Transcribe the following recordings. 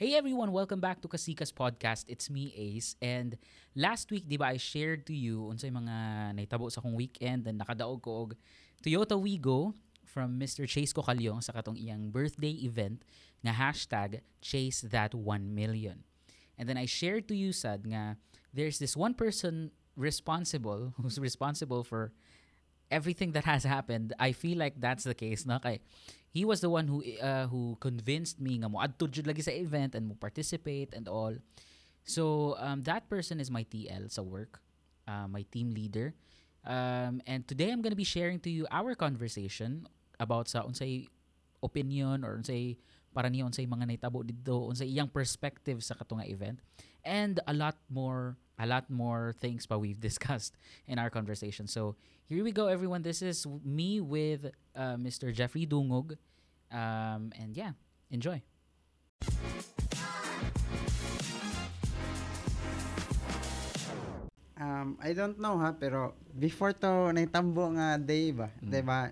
Hey everyone, welcome back to Kasikas Podcast. It's me, Ace. And last week, di ba, I shared to you unsay mga naitabo sa akong weekend and nakadaog ko og Toyota Wigo from Mr. Chase Cocalyong sa katong iyang birthday event nga hashtag Chase That 1 Million. And then I shared to you sad nga there's this one person responsible who's responsible for everything that has happened. I feel like that's the case na kay he was the one who uh, who convinced me nga mo adto jud lagi sa event and mo participate and all. So um, that person is my TL sa work, uh, my team leader. Um, and today I'm gonna be sharing to you our conversation about sa unsay opinion or unsay para niya unsay mga naitabo dito unsay iyang perspective sa katunga event and a lot more a lot more things pa we've discussed in our conversation. So here we go, everyone. This is me with uh, Mr. Jeffrey Dungog. Um, and yeah, enjoy. Um, I don't know ha, pero before to naitambo nga day ba, Mm. 'di ba?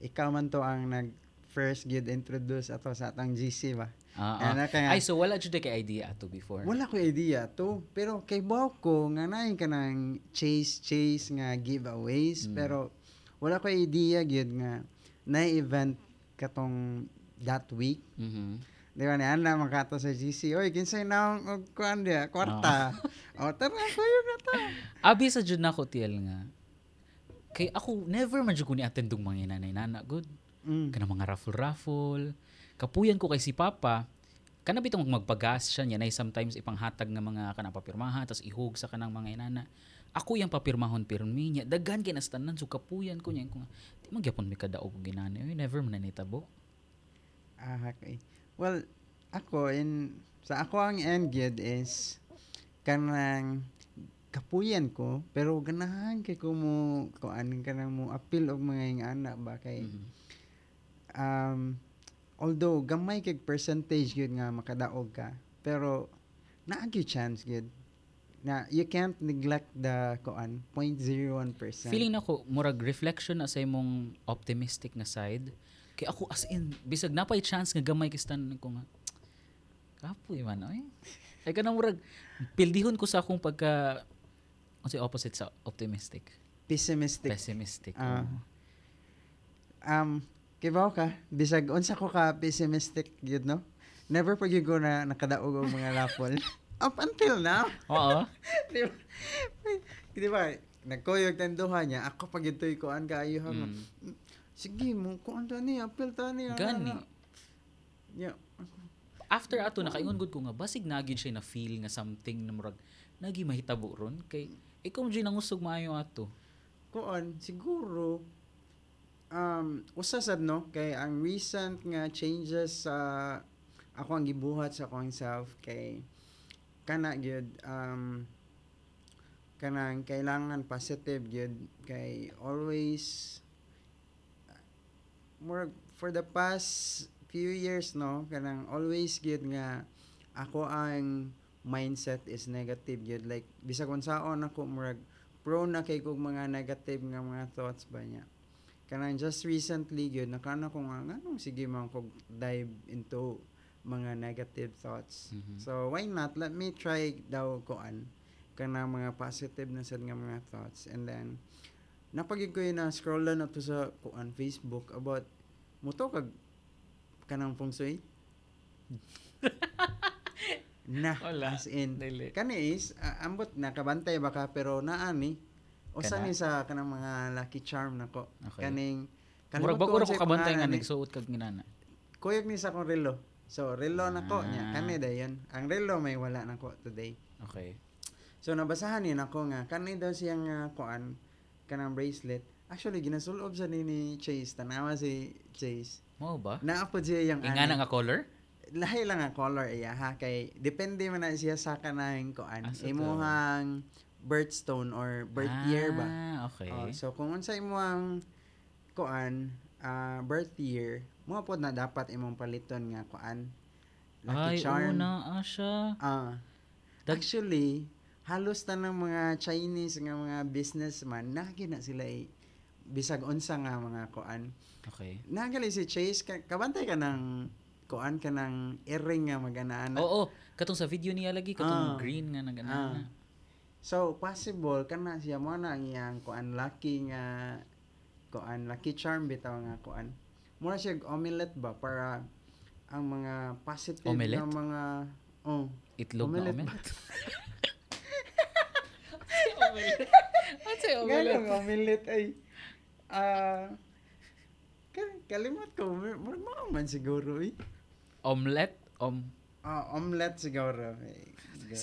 Ikaw man to ang nag first gid introduce ato sa atang GC ba. Ah, ah. Ano kaya Ay, so wala jud kay idea ato before. wala ko idea to, pero kay baw ko nga naay ka ng chase chase nga giveaways, Mm. pero wala ko idea gid nga na event katong that week. Mhm. Di ba na na makato sa GC. Oy, kinsay na og kuan dia, kwarta. o tara ko yun na to. Abi sa jud nako TL nga. Kay ako never man jud ko ni attend mga nanay nana good. Mm. Kana mga raffle-raffle. Kapuyan ko kay si Papa. Kana bitong magpagas siya niya na sometimes ipanghatag nga mga kanang papirmahan tas ihug sa kanang mga inana. Ako yung papirmahon pirmi niya. Daghan kay nastanan so kapuyan ko niya ko nga. Di man gyapon mi kadaog og ginani. Uy, never man na nitabo. Ah, okay. Well, ako in sa ako ang end gid is kanang kapuyan ko pero ganahan kay ko mo kuan kanang mo appeal og mga ing anak ba kay Mhm. Um although gamay kay percentage gyud nga makadaog ka pero naa gyud chance gyud na you can't neglect the kuan 0.01%. Feeling nako murag reflection na sa imong optimistic na side. Kay ako as in bisag napay chance nga gamay kay stand ko nga. Kapoy man oy. Ay kanang murag pildihon ko sa akong pagka unsay opposite sa optimistic. pessimistic. Pessimistic. Oo. um kibaw ka. Bisag unsa ko ka pessimistic gyud no? Never pag ko na nakadaog og mga raffle up until now. Oo. di ba? Di ba? Nagkuyog tenduhan niya. Ako pag ito'y kuan kaayo ha Mm. sige mo kuan ta ni apil ta ni Gani. yeah. After ato nakaingon gud ko nga basig nagid siya na feel nga something na murag nagi mahitabo ron. Kay ikaw mo gyud nangusog maayo ato. kuan siguro um usa sad no? Kay ang recent nga changes sa ako ang gibuhat sa akong self kay kana gyud um kanang kailangan positive gyud kay always more for the past few years no? Kanang always gyud nga ako ang mindset is negative gyud. Like bisag unsaon ako murag prone na kay kog mga negative nga mga thoughts ba niya kanang just recently gyud nakana ko nga nganong sige man kog dive into mga negative thoughts Mhm. so why not let me try daw koan kanang mga positive na sad nga mga thoughts and then napagid ko na scroll na to sa kuan Facebook about muto kag kanang feng shui na Wala. as in Dili. kani is ah, ambot nakabantay baka pero naani usa ni sa kanang mga lucky charm nako Okay. kaning Murag kalimot bago ko ra ko kabantay nga nagsuot kag ginana. kuyog ni sa akong relo. So relo nako niya. Ah. kani dayon ang relo may wala nako today. Okay. so nabasahan ni nako nga. Kani daw siya nga kuan kanang bracelet. Actually ginasulob sa ni ni Chase. Tanawa si Chase. Mo ba? naapod siya yung Inga na nga color? lahi lang ang color iya ha? Kay depende man na siya sa kanang kuan Ah, so imuhang birthstone or birth year ba Ah, okay. Oh, so kung unsa imuhang kuan ah, birth year mo pod na dapat imong paliton nga kuan Ay, lucky charm una ah, siya. Ah. Dag- actually halos ta ng mga Chinese nga mga businessman nagi na sila i- bisag unsa nga mga kuan Okay. nagali si Chase ka, kabantay ka ng kuan ka ng earring nga magana-ana. Oo, katong sa video niya lagi katong Ah. green nga nag Ah. So possible kana siya mo na ang iyang kuan lucky nga kuan lucky charm bitaw nga kuan. Mura siya omelette ba para ang mga positive Omelette? na mga oh Itlog Omelette na ba? omelette. omelette. Ano say Ganang omelette? omelette ay ah ka- kalimot ko mura mo man siguro eh. Omelette? Om Ah, omelette siguro. Eh,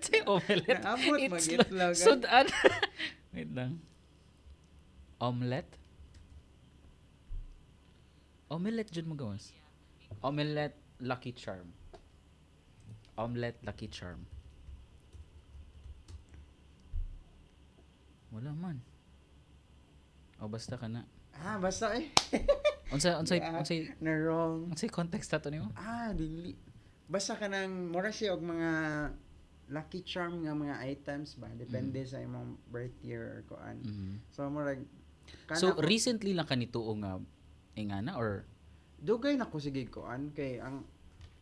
say omelette? Naabot It's mag-itlog. Sudan. Wait lang. Omelette? Omelette jud mo gawas. Omelette Lucky Charm. Omelette Lucky Charm. Wala man. O basta ka na. ah, basta eh. Unsay unsay Yeah. unsay Na wrong. unsay context ato nimo? Ah, dili. Basta ka nang mura siya og mga lucky charm nga mga items ba depende sa imong birth year or kuan. Mhm. So murag So ko- recently lang kanito nga ingana or dugay na ko sige kuan kay ang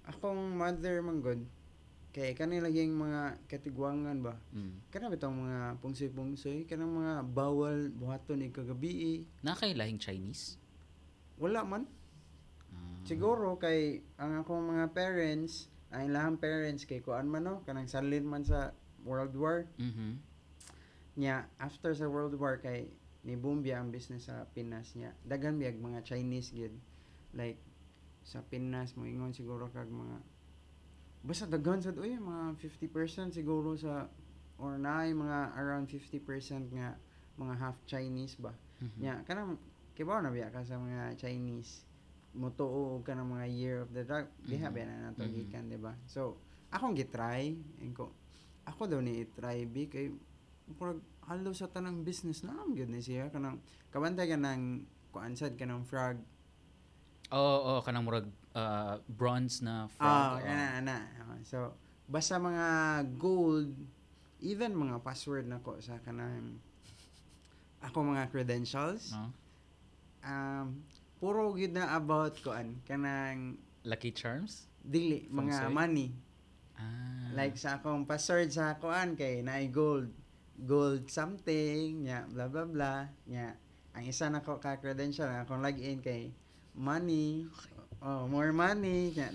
akong mother man god kay kani laging mga katigwangan ba. mm, Kana bitong mga pungsoy-pungsoy kanang mga bawal buhaton ni kagabi. nakailahing Chinese? Wala man. Siguro kay ang akong mga parents, ang ilahang parents kay kuan man no, kanang salin man sa World War Mhm. nya after sa World War kay ni Bumbia ang business sa Pinas niya. Daghan biyag mga Chinese gid. Like sa Pinas mo ingon siguro kag mga basta daghan sad uy mga 50% siguro sa or naay mga around 50% nga mga half Chinese ba. Mhm. Nya kanang kibaw na biya ka sa mga Chinese mutuo og kanang mga year of the dog diha Mhm. ba na nato Mhm. gikan di ba so akong gitry and ko ako daw ni try bi kay murag halo sa tanang business na ang gyud ni siya kanang kabantay ka ng kuansad ka ng frog Oo, oh, kanang murag ah, bronze na frog. ah oo. ana ana so basta mga gold even mga password na ko sa kanang ako mga credentials No? um puro gid na about kuan kanang Lucky Charms? dili mga Shui? money. Ah. like sa akong password sa kuan kay naay gold. Gold something nya blah blah blah nya. Ang isa na ko ka credential ang akong login kay money. Oh more money nya.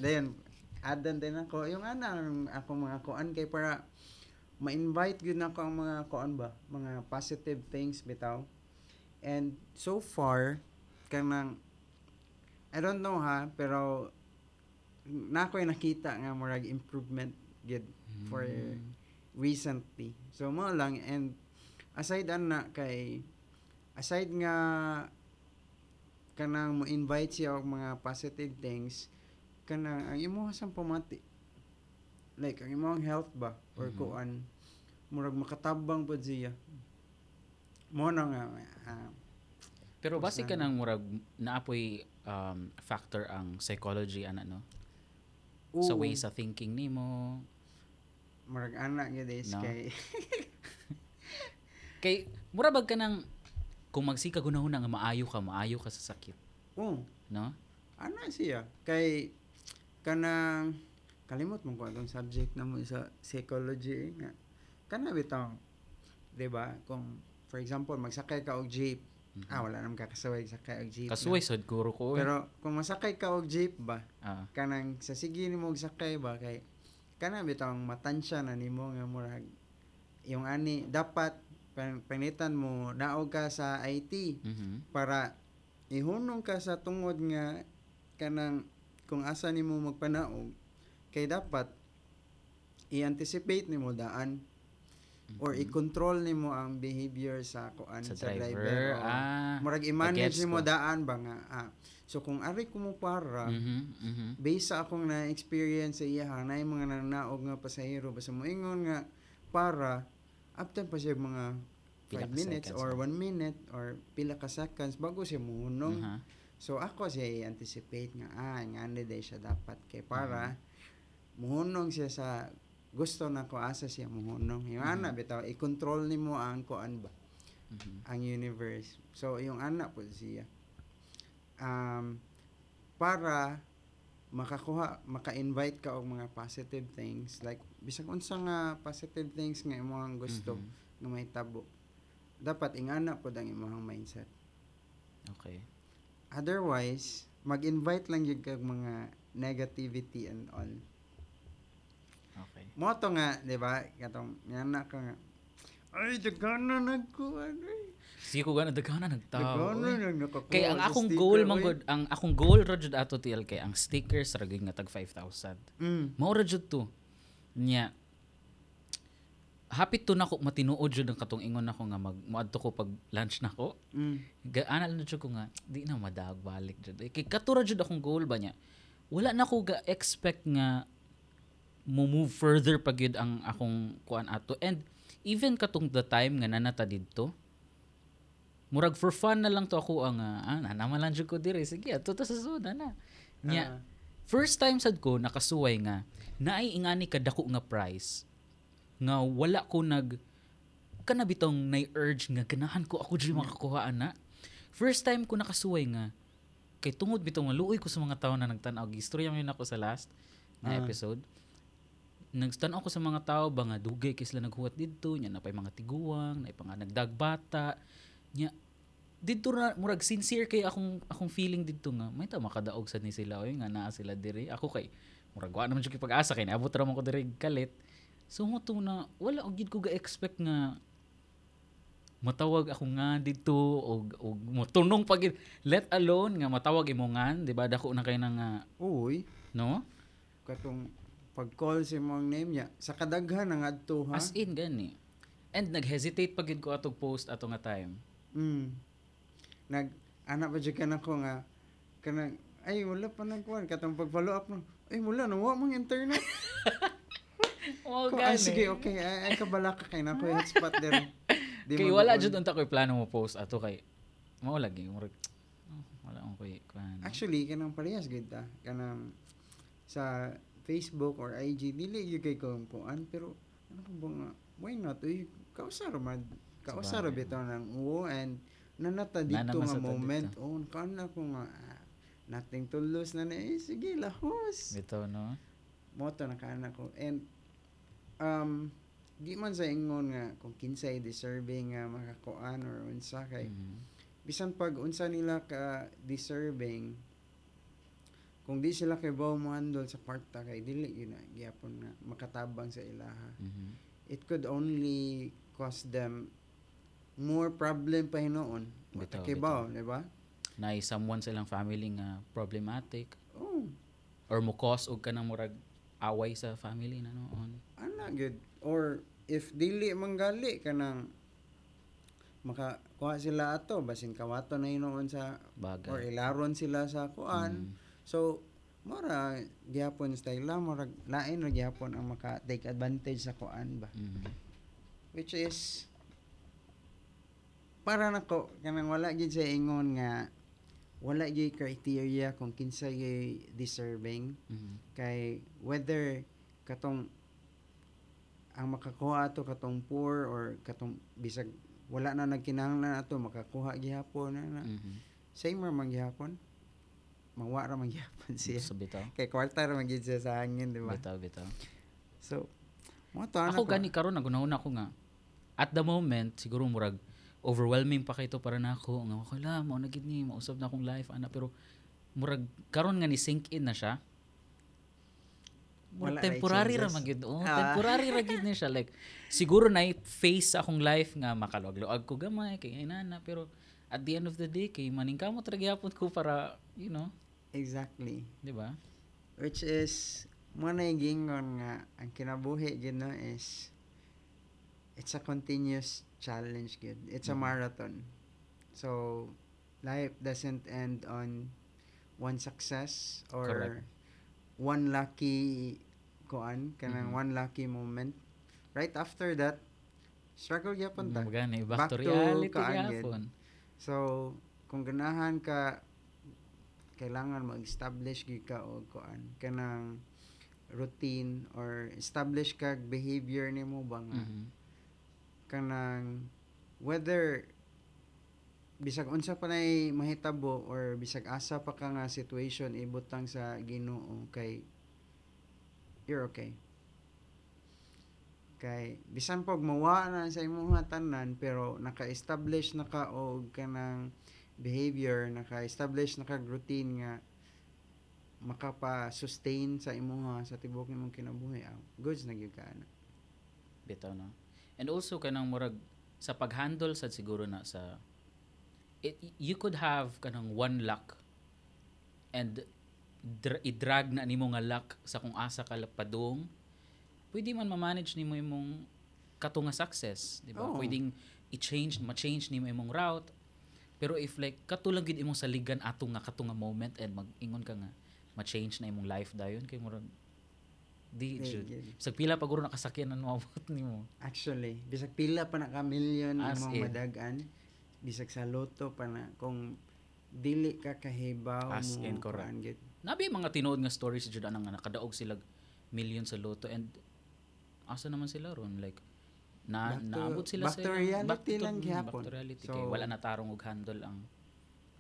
Add on din ako. Yung anang akong mga kuan kay para ma-invite gyud na ako ang mga kuan ba? Mga positive things bitaw. And so far kanang I don't know ha pero na ako'y nakita nga murag improvement gid for Mm. recently. So mo lang and aside ana kay aside nga kanang mo invite siya og mga positive things kanang ang imo sang pamati like ang imong health ba or Mhm. kuan murag makatabang pud siya mo na nga ah, Pero base ka na- nang murag naapoy um, factor ang psychology ana no? Sa oo, way sa thinking nimo. murag ana gyud is No. kay Kay mura bag ka nang kung magsika gunahon nga maayo ka, maayo ka sa sakit, oo no? ana siya kay kanang kalimot mo ko atong subject na mo sa psychology nga kana bitang 'di ba kung for example magsakay ka og jeep Mhm. ah wala namang kakasaway sakay og jeep na. Kasuway sad guro ko. eh. pero kung masakay ka og jeep ba ah, kanang sa sige nimo og sakay ba kay kana bitang matansya na nimo nga murag yung ani dapat pan- panitan mo naog ka sa IT mhm. para ihunong ka sa tungod nga kanang kung asa nimo magpanaog kay dapat i-anticipate nimo daan or Mhm. i-control nimo ang behavior sa kuan sa, sa, driver. driver, o ah. murag i-manage nimo daan ba nga ah, so kung ari ko mo para Mhm, mhm. based sa akong na experience sa iya na yung mga nanaog nga pasahero basta mo ingon nga para after pa siya mga Pila 5 ka minutes seconds, or no? 1 minute or pila ka seconds bago siya muhunong Aha. So ako siya i-anticipate nga ah nga day siya dapat kay para Mm-hmm. muhunong siya sa gusto na ko asa siya. Yung ana Mhm. bitaw i-control nimo ang kuan ba Mhm. ang universe. So yung ana po siya. Um para makakuha maka-invite ka og mga positive things like bisag unsa nga positive things nga imong gusto Mhm. nga mahitabo dapat ingana pod ang imong mindset Okay. otherwise mag-invite lang kag mga negativity and all Okay. mo to nga di ba katong ngana ka nga ay daghan na nagkuan ay Sige ko gana daghan na nagtao. daghan oy. na nakakuha Kay ang akong goal oy. man gud, ang akong goal jud ato TL kay ang stickers ra gyud nga tag 5,000. mm. Mao ra jud to. Nya hapit to nako matinuod jud ang katong ingon nako nga mag moadto ko pag lunch nako. Mm. Gaana lang jud ko nga di na madag balik jud. Eh, Kay katura jud akong goal ba niya. Wala na ko ga expect nga move further pag yun ang akong kuan ato. And even katong the time nga nanata didto murag for fun na lang to ako ang uh, ah, nanaman lang jud ko dire. Sige ato ta sa soda na nya Ah. first time sad ko nakasuway nga naay ingani ka dako nga price nga wala ko nag kana bitong nay urge nga ganahan ko ako diri makakuha ana. First time ko nakasuway nga kay tungod bitong nga luoy ko sa mga tao na nagtan-aw gistorya man yun ako sa last na Ah. episode nagtan ako sa mga tao ba nga dugay kay sila naghuwat didto nya na pay mga tiguang na pa nga nagdagbata nya didto na murag sincere kay akong akong feeling didto nga may ta makadaog sad ni sila oy nga naa sila diri. Ako kay murag wa naman jud pag-asa kay naabot ra man ko diri kalit. So mo na wala og gid ko ga expect nga matawag ako nga dito og og motunong pag let alone nga matawag imo nga di ba? Dako na kay nga uy. no? Katong pag-call si mong name niya sa kadaghan ang adto ha As in, gani. And nag-hesitate pag ko atong post ato nga time. mm. nag anak pa jud ka na ko nga kanang ay wala pa nagkuan katong pag-follow up no ay wala na wa mong internet Oh, ko, ay sige okay ay, ay kabala ka kay na ko yung hotspot there Di Kay wala jud unta ko'y plano mo post ato kay mao lagi murag oh, wala akong ko'y kuan. Actually, kanang parehas gid ta. Kanang sa Facebook or IG dili gyud kay ko kuan pero ano ba nga why not? Uy kausar man. Kausar bitaw nang uwo and nanata dito nga moment. Oh kan ko nga ah, nothing to lose na na eh, sige lahos. Bitaw no. moto na kana ko. And um di man sa ingon nga kung kinsay deserving nga makakuan or unsa kay Mhm. bisan pag unsa nila ka deserving kung di sila kay bao mo handle sa part ta kay dili yun na gyapon nga makatabang sa ilaha Mhm. it could only cause them more problem pa hinoon Bitaw, kay bao di ba Na someone sa ilang family nga problematic oh or mo cause og kanang murag away sa family na noon. ana good or if dili manggali kanang makakuha sila ato basin kawato na hinoon sa or Bagay. ilaron sila sa kuan Mhm. So, mora gyapon style lang mora lain ra gyapon ang maka take advantage sa kuan ba. Mhm. Which is para nako kanang wala gid sa ingon nga wala gyud criteria kung kinsa gyud deserving Mhm. kay whether katong ang makakuha ato katong poor or katong bisag wala na nagkinahanglan ato makakuha gihapon na, na. Mhm. same ra man gihapon mawa ra man gihapon siya So bitaw. kay kwarta ra man gid siya sa hangin di ba Bitaw bitaw. so mo to Ako gani karon nagunahon ako nga at the moment siguro murag overwhelming pa kay to para nako nga wala mo na gid ni mausab na akong life ana pero murag karon nga ni sink in na siya. Murag Wala na temporary ra man gyud. Oh, Ah. temporary ra gyud ni siya like siguro na face sa akong life nga makaluag-luag ko gamay kay inana pero at the end of the day kay maningkamot ra gyapon ko para you know, exactly di ba? which is mo na gingon nga ang kinabuhi gid no is it's a continuous challenge gid it's a Mhm. marathon so life doesn't end on one success or Correct. one lucky kuan kanang Mhm. one lucky moment right after that struggle gyapon ta Gani Back back, to reality gyapon. So, kung ganahan ka kailangan mag-establish gyud ka og kuan kanang routine or establish kag behavior nimo ba nga Mhm. kanang whether bisag unsa pa nay mahitabo or bisag asa pa ka nga situation ibutang sa Ginoo kay you're okay. Kay bisan pag mawa na sa imong tanan pero naka-establish na ka og kanang behavior, naka-establish na ka routine nga makapa-sustain sa imuha sa tibok imong kinabuhi. ah, Goods na gyud ka ana. bitaw no and also kanang murag sa paghandle sad siguro na sa it, you could have kanang one luck and dra- i-drag na nimo nga luck sa kung asa ka padung pwede man ma-manage nimo imong kato nga success di ba Oo. pwedeng i-change ma-change nimo imong route pero if like kato lang gid imong saligan ato nga kato nga moment and mag-ingon ka nga ma-change na imong life dayon kay murag di jud Bisag pila pa guro nakasakyan na mawabot nimo. Actually, bisag pila pa na ka million imong madagan, bisag sa loto pa na kung dili ka kahibaw As mo in, correct. gyud. Nabi mga tinuod nga stories jud anang nga nakadaog sila million sa loto and asa naman sila ron like na Back to- naabot sila sa reality back to- lang gihapon. back to reality So- kay wala na tarong og handle ang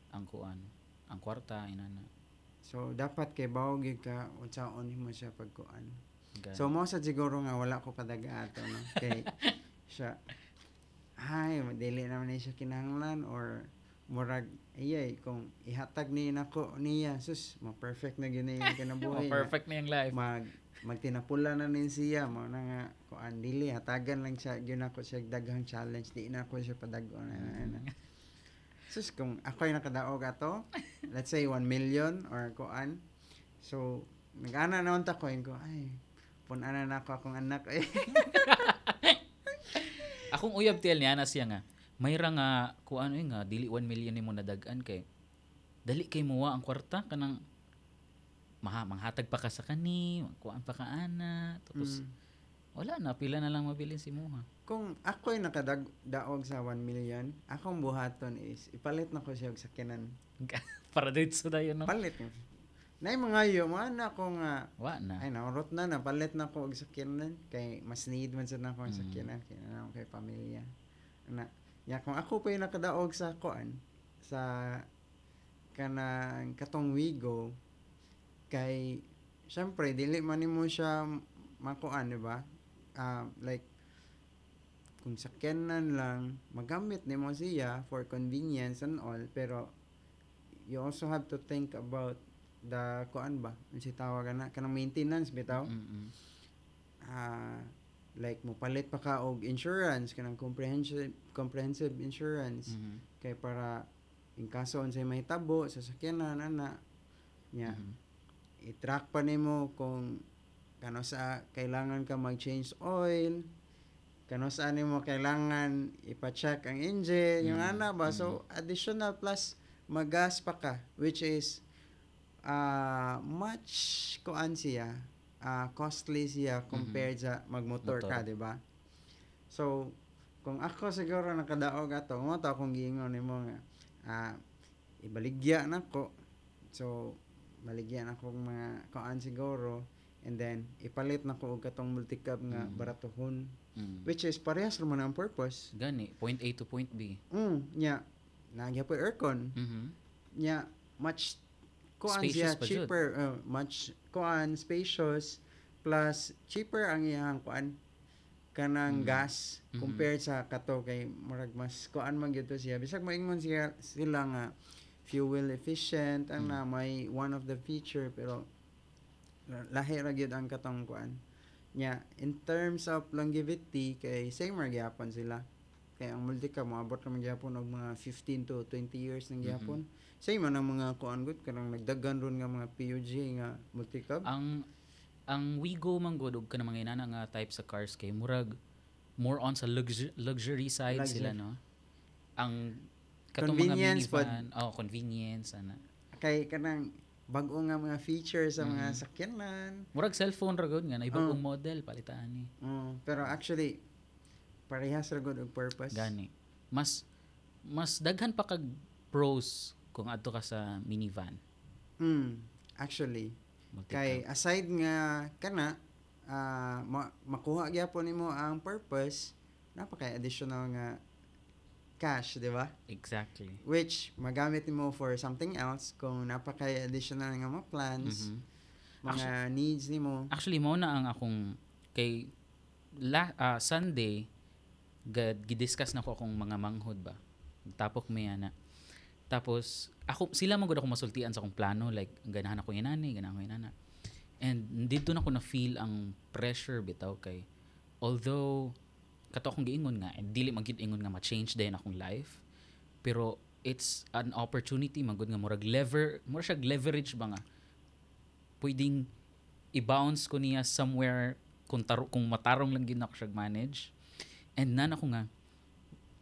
ang kuan ang kwarta inana So dapat kay bawo gyud ka unsaon nimo siya pagkuan. Gan- So mo sa siguro nga wala ko padaga ato no. Kay siya ay dili naman ni siya kinahanglan or murag iyay kung ihatag ni nako niya sus mo perfect na niya Oh, kinabuhi. perfect na yung life mag magtinapula na nin siya mo na nga kuan dili hatagan lang siya gyud ako siya daghang challenge di na ako siya padago na na. Sus kung ako ay nakadaog ato, let's say 1 million or kuan. So nag-ana naman ta ko ko ay punana na ako akong anak eh. akong uyab tiel niya na siya nga mayra nga kuan eh nga dili 1 million nimo nadagan kay dali kay muwa ang kwarta kanang maha manghatag pa ka sa kani kuan pa ka ana tapos Mm. wala na pila na lang mabilin si Muha Kung ako ay nakadaog sa 1 million, akong buhaton is ipalit na ko siya og sakyanan. para dito dayon no Palit. Nay mga yo, mga na ko nga wa na Ay, naurot na, napalit na ko og sakyanan. Kay, mas need man sa na ko ang Mm. sakyanan. Kaya na ako kay pamilya. Na, ya, kung ako pa yung nakadaog sa kuan, sa kanang katong wigo, kay, syempre, dili man nimo siya makuan, di ba? Ah, like, kung sakyanan lang, magamit nimo siya for convenience and all, pero you also have to think about the kuan ba unsi tawag na kanang maintenance bitaw Mm-mm. ah like mo palit pa ka og insurance kanang comprehensive comprehensive insurance Mhm. kay para in kaso unsay mahitabo sa sakyanan ana nya Mhm. i-track pa nimo kung kano sa kailangan ka mag-change oil kano sa nimo kailangan ipa-check ang engine yung Mm, ana ba so additional plus magas pa ka which is uh, much kuan siya ah, costly siya compared sa magmotor ka Motor. di ba so kung ako siguro nakadaog ato mo to akong giingon nimo nga ah, ibaligya na ko so baligyan ako mga kuan siguro and then ipalit na ko og katong multicab nga Mm. baratuhon Mm. which is parehas naman ang purpose gani point A to point B mm nya nagya po aircon Mhm. nya much kuan Spacious siya cheaper uh, much kuan spacious plus cheaper ang iyang kuan kanang Mm. gas Mhm. compared sa kato kay murag mas kuan man gyud siya bisag moingon siya sila nga fuel efficient ang Mm. na may one of the feature pero lahi ra gyud ang katong kuan nya in terms of longevity kay same ra gyapon sila kay ang multicab moabot ra gyapon og mga 15 to 20 years nang gyapon same man ang mga kuan gud kanang nagdagan ron nga mga PUJ nga multicab ang ang Wigo man gud og kanang mga inana nga type sa cars kay murag more on sa luxury, luxury side Luxury. sila no ang katong mga Convenience pod. oh convenience ana kay kanang bag-o nga mga features sa mga Mhm. sakyanan murag cellphone ra gud nga na ibang Oh. model palitaan ni Mm, pero actually parehas ra gud og purpose. gani mas mas daghan pa kag pros kung adto ka sa minivan Mm, actually multi-cab. kay aside nga kana ah, ma- makuha gyapon nimo ang purpose napakay additional nga cash, di ba? Exactly. Which magamit mo for something else kung napakay additional nga mga plans, Mhm. mga needs nimo. Actually, mo na ang akong kay la, ah, Sunday gidiscuss na ko akong mga manghod ba. Tapok may ana. Tapos ako sila man ako masultian sa akong plano like ganahan ako inani, ganahan ko inana. And dito na ko na feel ang pressure bitaw kay although kato akong giingon nga and dili man ingon nga ma-change din akong life pero it's an opportunity magud nga murag lever mura siya leverage ba nga pwedeng i-bounce ko niya somewhere kung, taro, kung matarong lang gid ako siya manage. And nan ako nga,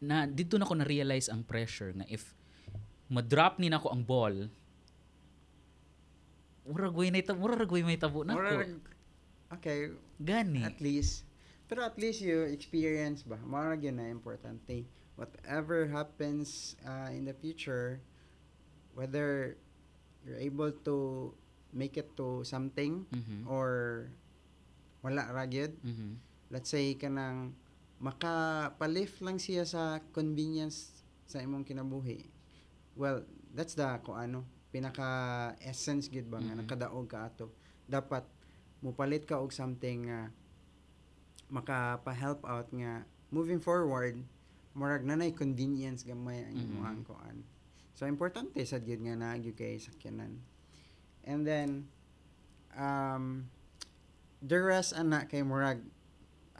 na, dito na ko na-realize ang pressure nga if ma-drop ni nako ang ball, murag way na murag way may tabo na ko. Okay, Gani. at least. Pero at least you experience ba? Marag yun na importante. Whatever happens uh, in the future, whether you're able to make it to something Mhm. or wala ra gyud Mhm. let's say kanang makapalift lang siya sa convenience sa imong kinabuhi well that's the ko ano pinaka essence gid ba nga Mhm. nakadaog ka ato dapat mupalit ka og something nga makapa-help out nga moving forward murag nanay convenience gamay ang Mhm. imong kuan so importante sad gyud nga gyud kay sakyanan and then um the rest ana kay murag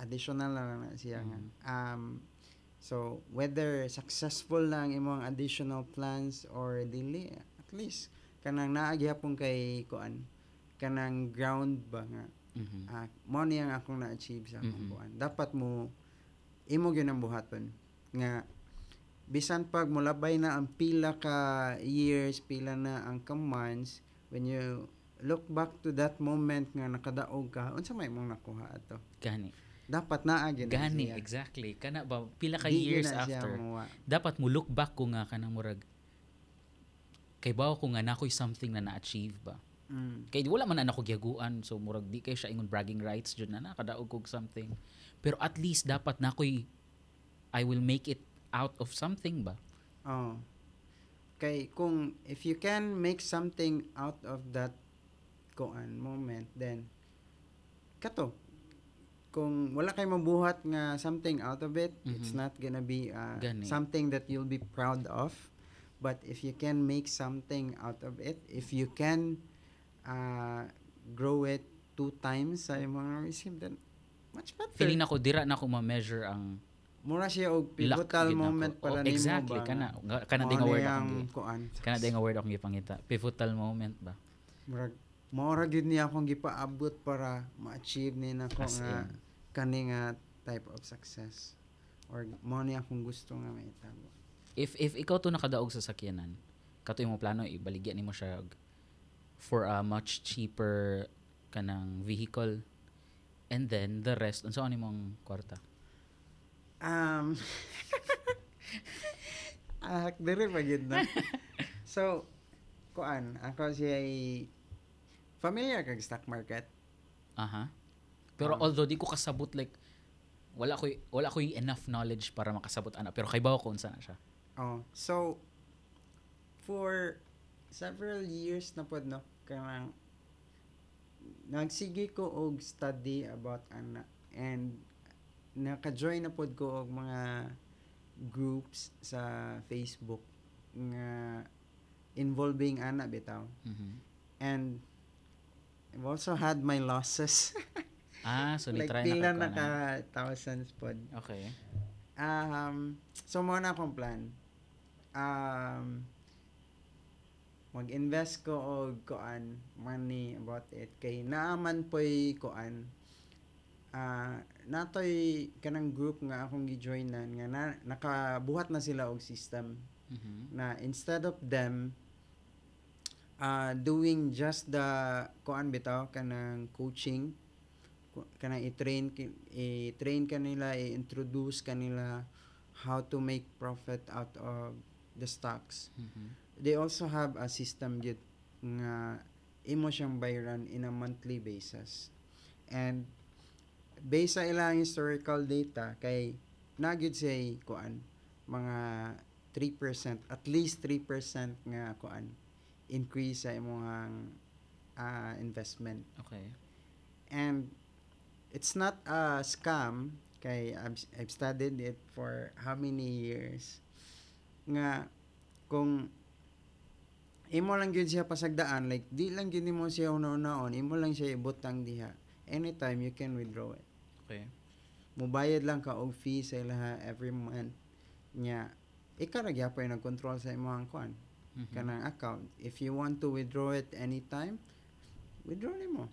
additional na lang na siya nga. Mhm. Um, so, whether successful lang imong additional plans or dili, at least, kanang naagyapon kay kuan kanang ground ba nga Mhm. ah mo niya ang akong na-achieve sa akong Mhm. kuan dapat mo imo gyud ang buhaton nga bisan pag mulabay na ang pila ka years pila na ang ka months when you look back to that moment nga nakadaog ka unsa may mong nakuha ato Gani. Dapat naa gyud na Gani, siya. exactly. Kana ba pila ka Di years na after. dapat mo look back ko nga kanang murag kay bawo ko nga nakoy something na na-achieve ba Mm. kay wala man na ako giyaguan so murag di kay siya ingon bragging rights jud na nakadaog kog something pero at least dapat nakoy I will make it out of something ba Oh. Kay kung if you can make something out of that kuan moment then kato kung wala kay mabuhat nga something out of it it's Mhm. not gonna be uh, Gani. something that you'll be proud of but if you can make something out of it if you can uh, grow it two times sa imong receive then much better feeling nako dira na ko ma-measure ang mura siya og luck pivotal nako. moment Oh, para nimo exactly ba kana kana ding akong ang kuan kana ding nga word akong gipangita pivotal moment ba murag maura gyud niya akong gipaabot para ma-achieve ni nako nga in. kani nga type of success or mo ni akong gusto nga mahitabo if if ikaw to nakadaog sa sakyanan kato mo plano ibaligya nimo siya for a much cheaper kanang vehicle and then the rest unsa ni mong kwarta? Um ah dire gyud na. So kuan ako siya ay familiar kag stock market? Aha. Pero Ah. although di ko kasabot like wala ko wala ko enough knowledge para makasabot ana. Pero kay bawo ko unsa na siya. Oh, so for several years na pod no kanang nagsige ko og study about ana. And naka-join na pod ko og mga groups sa Facebook nga involving ana bitaw. Mhm. and I've also had my losses. Ah so ni like try pila na na ka ka thousands pod. Okay. Um, so mo na akong plan. Um, mag-invest ko og kuan money about it. Kay naaman po'y kuan. Ah natoy kanang group nga akong gi-joinan nga na, nakabuhat na sila og system. Mhm. na instead of them uh, doing just the kuan bitaw kanang coaching kanang i-train i-train kanila i-introduce kanila how to make profit out of the stocks Mhm. they also have a system yun nga imo siyang bayran in a monthly basis and based sa ilang historical data kay nagyud say kuan mga 3%, at least 3% nga kuan increase sa imong ah, investment. Okay. And it's not a scam kay I've, I've studied it for how many years nga kung imo lang gyud siya pasagdaan like di lang gyud mo siya una-unaon imo lang siya ibutang diha anytime you can withdraw it Okay. mubayad lang ka og fee sa ilaha every month nya ikaw ra gyapon nag-control sa imong kuan Mhm. kanang account if you want to withdraw it anytime withdraw nimo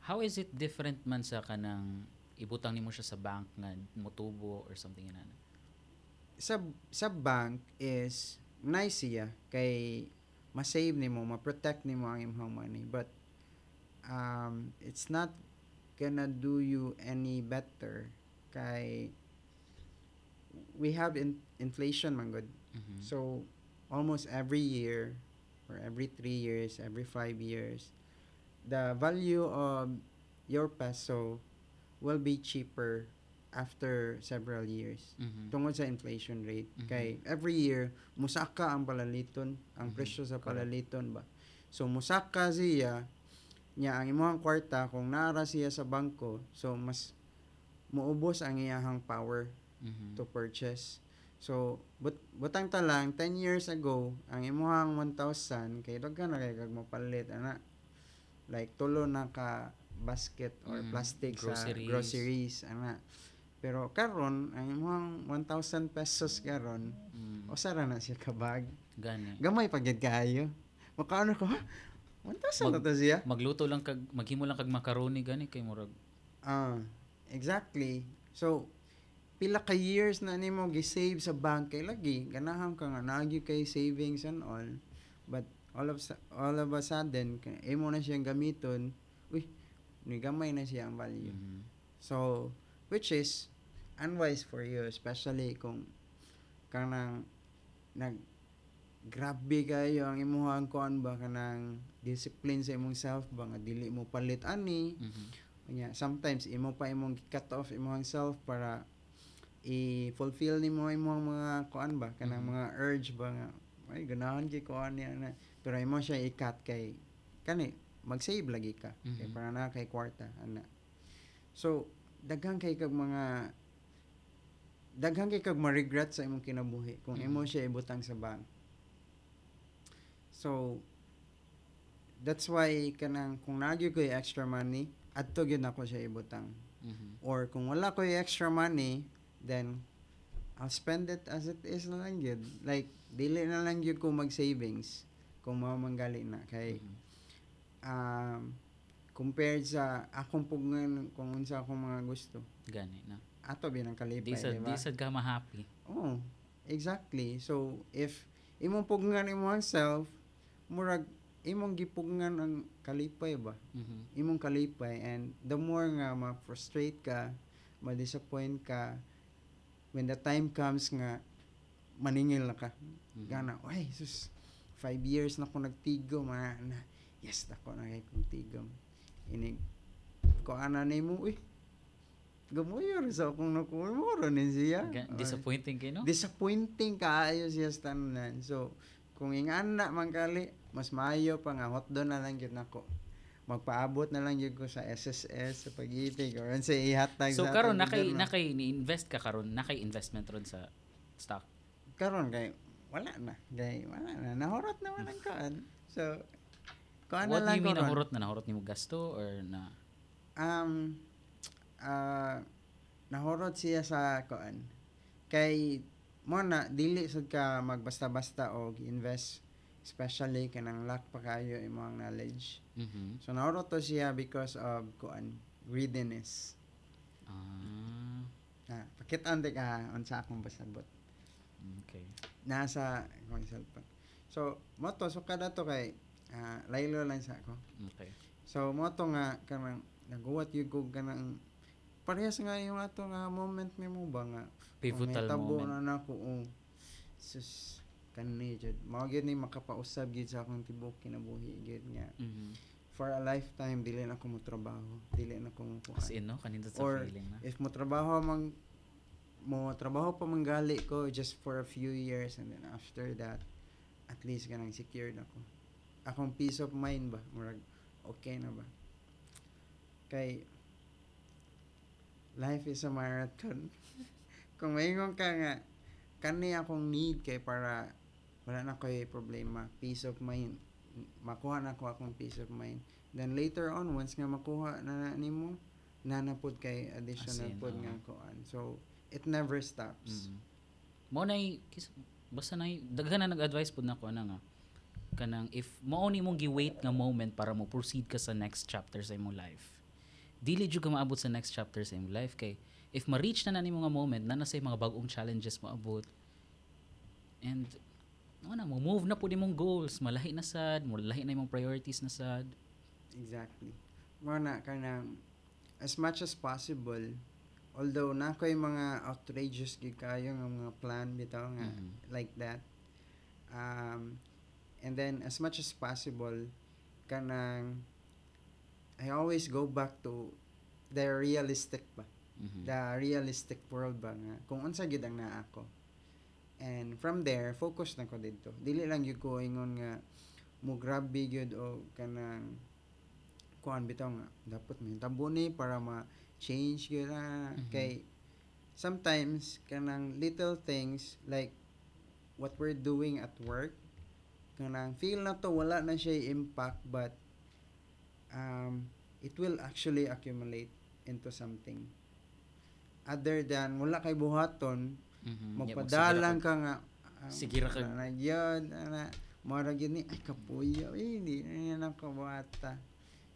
How is it different man sa kanang ibutang nimo siya sa bank nga motubo or something inana? sa sa bank is nice siya kay ma-save nimo, ma-protect nimo ang imong money but um it's not gonna do you any better kay we have in, inflation man good. Mhm. So almost every year or every 3 years, every 5 years the value of your peso will be cheaper after several years Mhm. tungod sa inflation rate Mhm. kay every year musaka ang palaliton ang Mhm. presyo sa palaliton ba so musaka siya nya ang imong kwarta kung nara siya sa bangko so mas muubos ang iyahang power Mhm. to purchase so but butang ta lang 10 years ago ang imong 1,000 kay daghan na kay kag mapalit ana like tulo na ka basket or Mm, plastic sa groceries. groceries ana pero karon ang imong 1,000 pesos karon Mm. usara na siya ka bag Gani. gamay pa gyud kaayo makaano ko ha 1,000 na Mag- to siya Magluto lang kag maghimo lang kag macaroni gani kay murag Ah, exactly. So, pila ka years na nimo gi-save sa bank kay lagi ganahan ka nga naagi kay savings and all. But all of all of a sudden imo na siyang gamiton, uy, ni gamay na siya ang value. Mhm. So, which is unwise for you especially kung kanang nag grabe kayo ang imuhang kuan ba kanang discipline sa imong self ba nga dili mo palit ani Mhm. Kanya, sometimes imo pa imong cut off imong self para i-fulfill nimo imong mga kuan ba kanang Mhm. mga urge ba nga ay ganahan kay kuan niya na pero imo siya i-cut kay kani mag-save lagi ka kay Mhm. para na kay kwarta ana so daghan kay kag mga daghan kay kag ma-regret sa imong kinabuhi kung imo Mhm. siya ibutang sa bank so that's why kanang kung nagyo ko extra money adto gyud ako siya ibutang Mhm. or kung wala ko extra money then I'll spend it as it is na lang yun. Like, dili na lang yun ko mag-savings kung mamanggali na. Kay, Mhm. um, compared sa akong pugngan kung unsa akong mga gusto. Gani na. Ato binang kalipay, Di sa di di ba? sa ka ma-happy. Oo, exactly. So, if imong pugngan imong self, murag imong gipugngan ang kalipay ba? Mhm. imong kalipay and the more nga ma-frustrate ka, ma-disappoint ka, when the time comes nga maningil na ka. Mhm. Gana, ay, sus, five years na ako nagtigom, na, na yes, ako na kay kong tigom. Inig, ko ana ni mo, uy, gamuyor sa akong nakuha mo, rin siya. Or- Disappointing kay no? disappointing kaayo siya sa tanan. So, kung ingana man kali, mas maayo pa nga hotdog na lang gyud nako. Magpaabot na lang gyud ko sa SSS sa pagitig or sa ihatag So sa karon nakay nakay ni-invest ka karon, nakay investment ron sa stock. karon kay wala na. Kay wala na. Nahurot naman ang kaan. So, kuan na What do lang you mean ko ron. nahurot na nahurot nimo gasto or na Um, ah, nahurot siya sa kuan. Kay mo na dili sad ka magbasta-basta og invest especially kanang lack pa kayo imong knowledge. Mhm. So nahurot to siya because of kuan greediness. Ah, Ah, pakitaan di ka unsa akong basabot. okay. Nasa akong cellphone. So mo to so kada to kay ah, laylo lang sa ako. Okay. So mo to nga kanang naguwat yun ko kanang parehas nga yung ato nga moment nimo ba nga Pivotal Kung moment. na nako oh. Sus kanni jud. Mao gyud ni makapausab gyud sa akong tibok kinabuhi gyud nga Mhm. for a lifetime dili na ko mo trabaho, dili na ko mo As in no, kanina sa Or feeling na. If mo trabaho mang mo trabaho pa manggali ko just for a few years and then after that at least kanang secured ako akong peace of mind ba murag okay na ba kay life is a marathon kung maingon ka nga kani akong need kay para wala na ko'y problema peace of mind makuha na ko akong peace of mind then later on once nga makuha na na nimo nanapod kay additional in, pod nga kuan so it never stops Mm. Mo na kis basta na daghan na nag-advise pud nako ana nga kanang if mao ni mong gi-wait nga moment para mo proceed ka sa next chapter sa imong life. Dili jud ka maabot sa next chapter sa imong life kay if ma-reach na na nimo nga moment na nasa mga bag-ong challenges maabot. And ano na mo move na pud imong goals, malahi na sad, malahi na imong priorities na sad. exactly mo na kanang as much as possible although na ko'y mga outrageous gid kayo nga mga plan bitaw nga Mhm. like that um and then as much as possible kanang I always go back to the realistic ba Mhm. the realistic world ba nga kung unsa gyud ang naa ako and from there focus na ko didto dili lang gyud ko ingon nga mo grabe gyud o kanang kuan bitaw nga dapat may tabo ni para ma change gyud na. Mhm. kay sometimes kanang little things like what we're doing at work kanang feel na to wala na siya impact but um it will actually accumulate into something. Other than wala kay buhaton Mhm. Yeah, magpadalang ka. nga. Um, Sige ra ka- na yun ana mara gyud ni ay kapuyo. Eh, hindi na yan ang kabuhata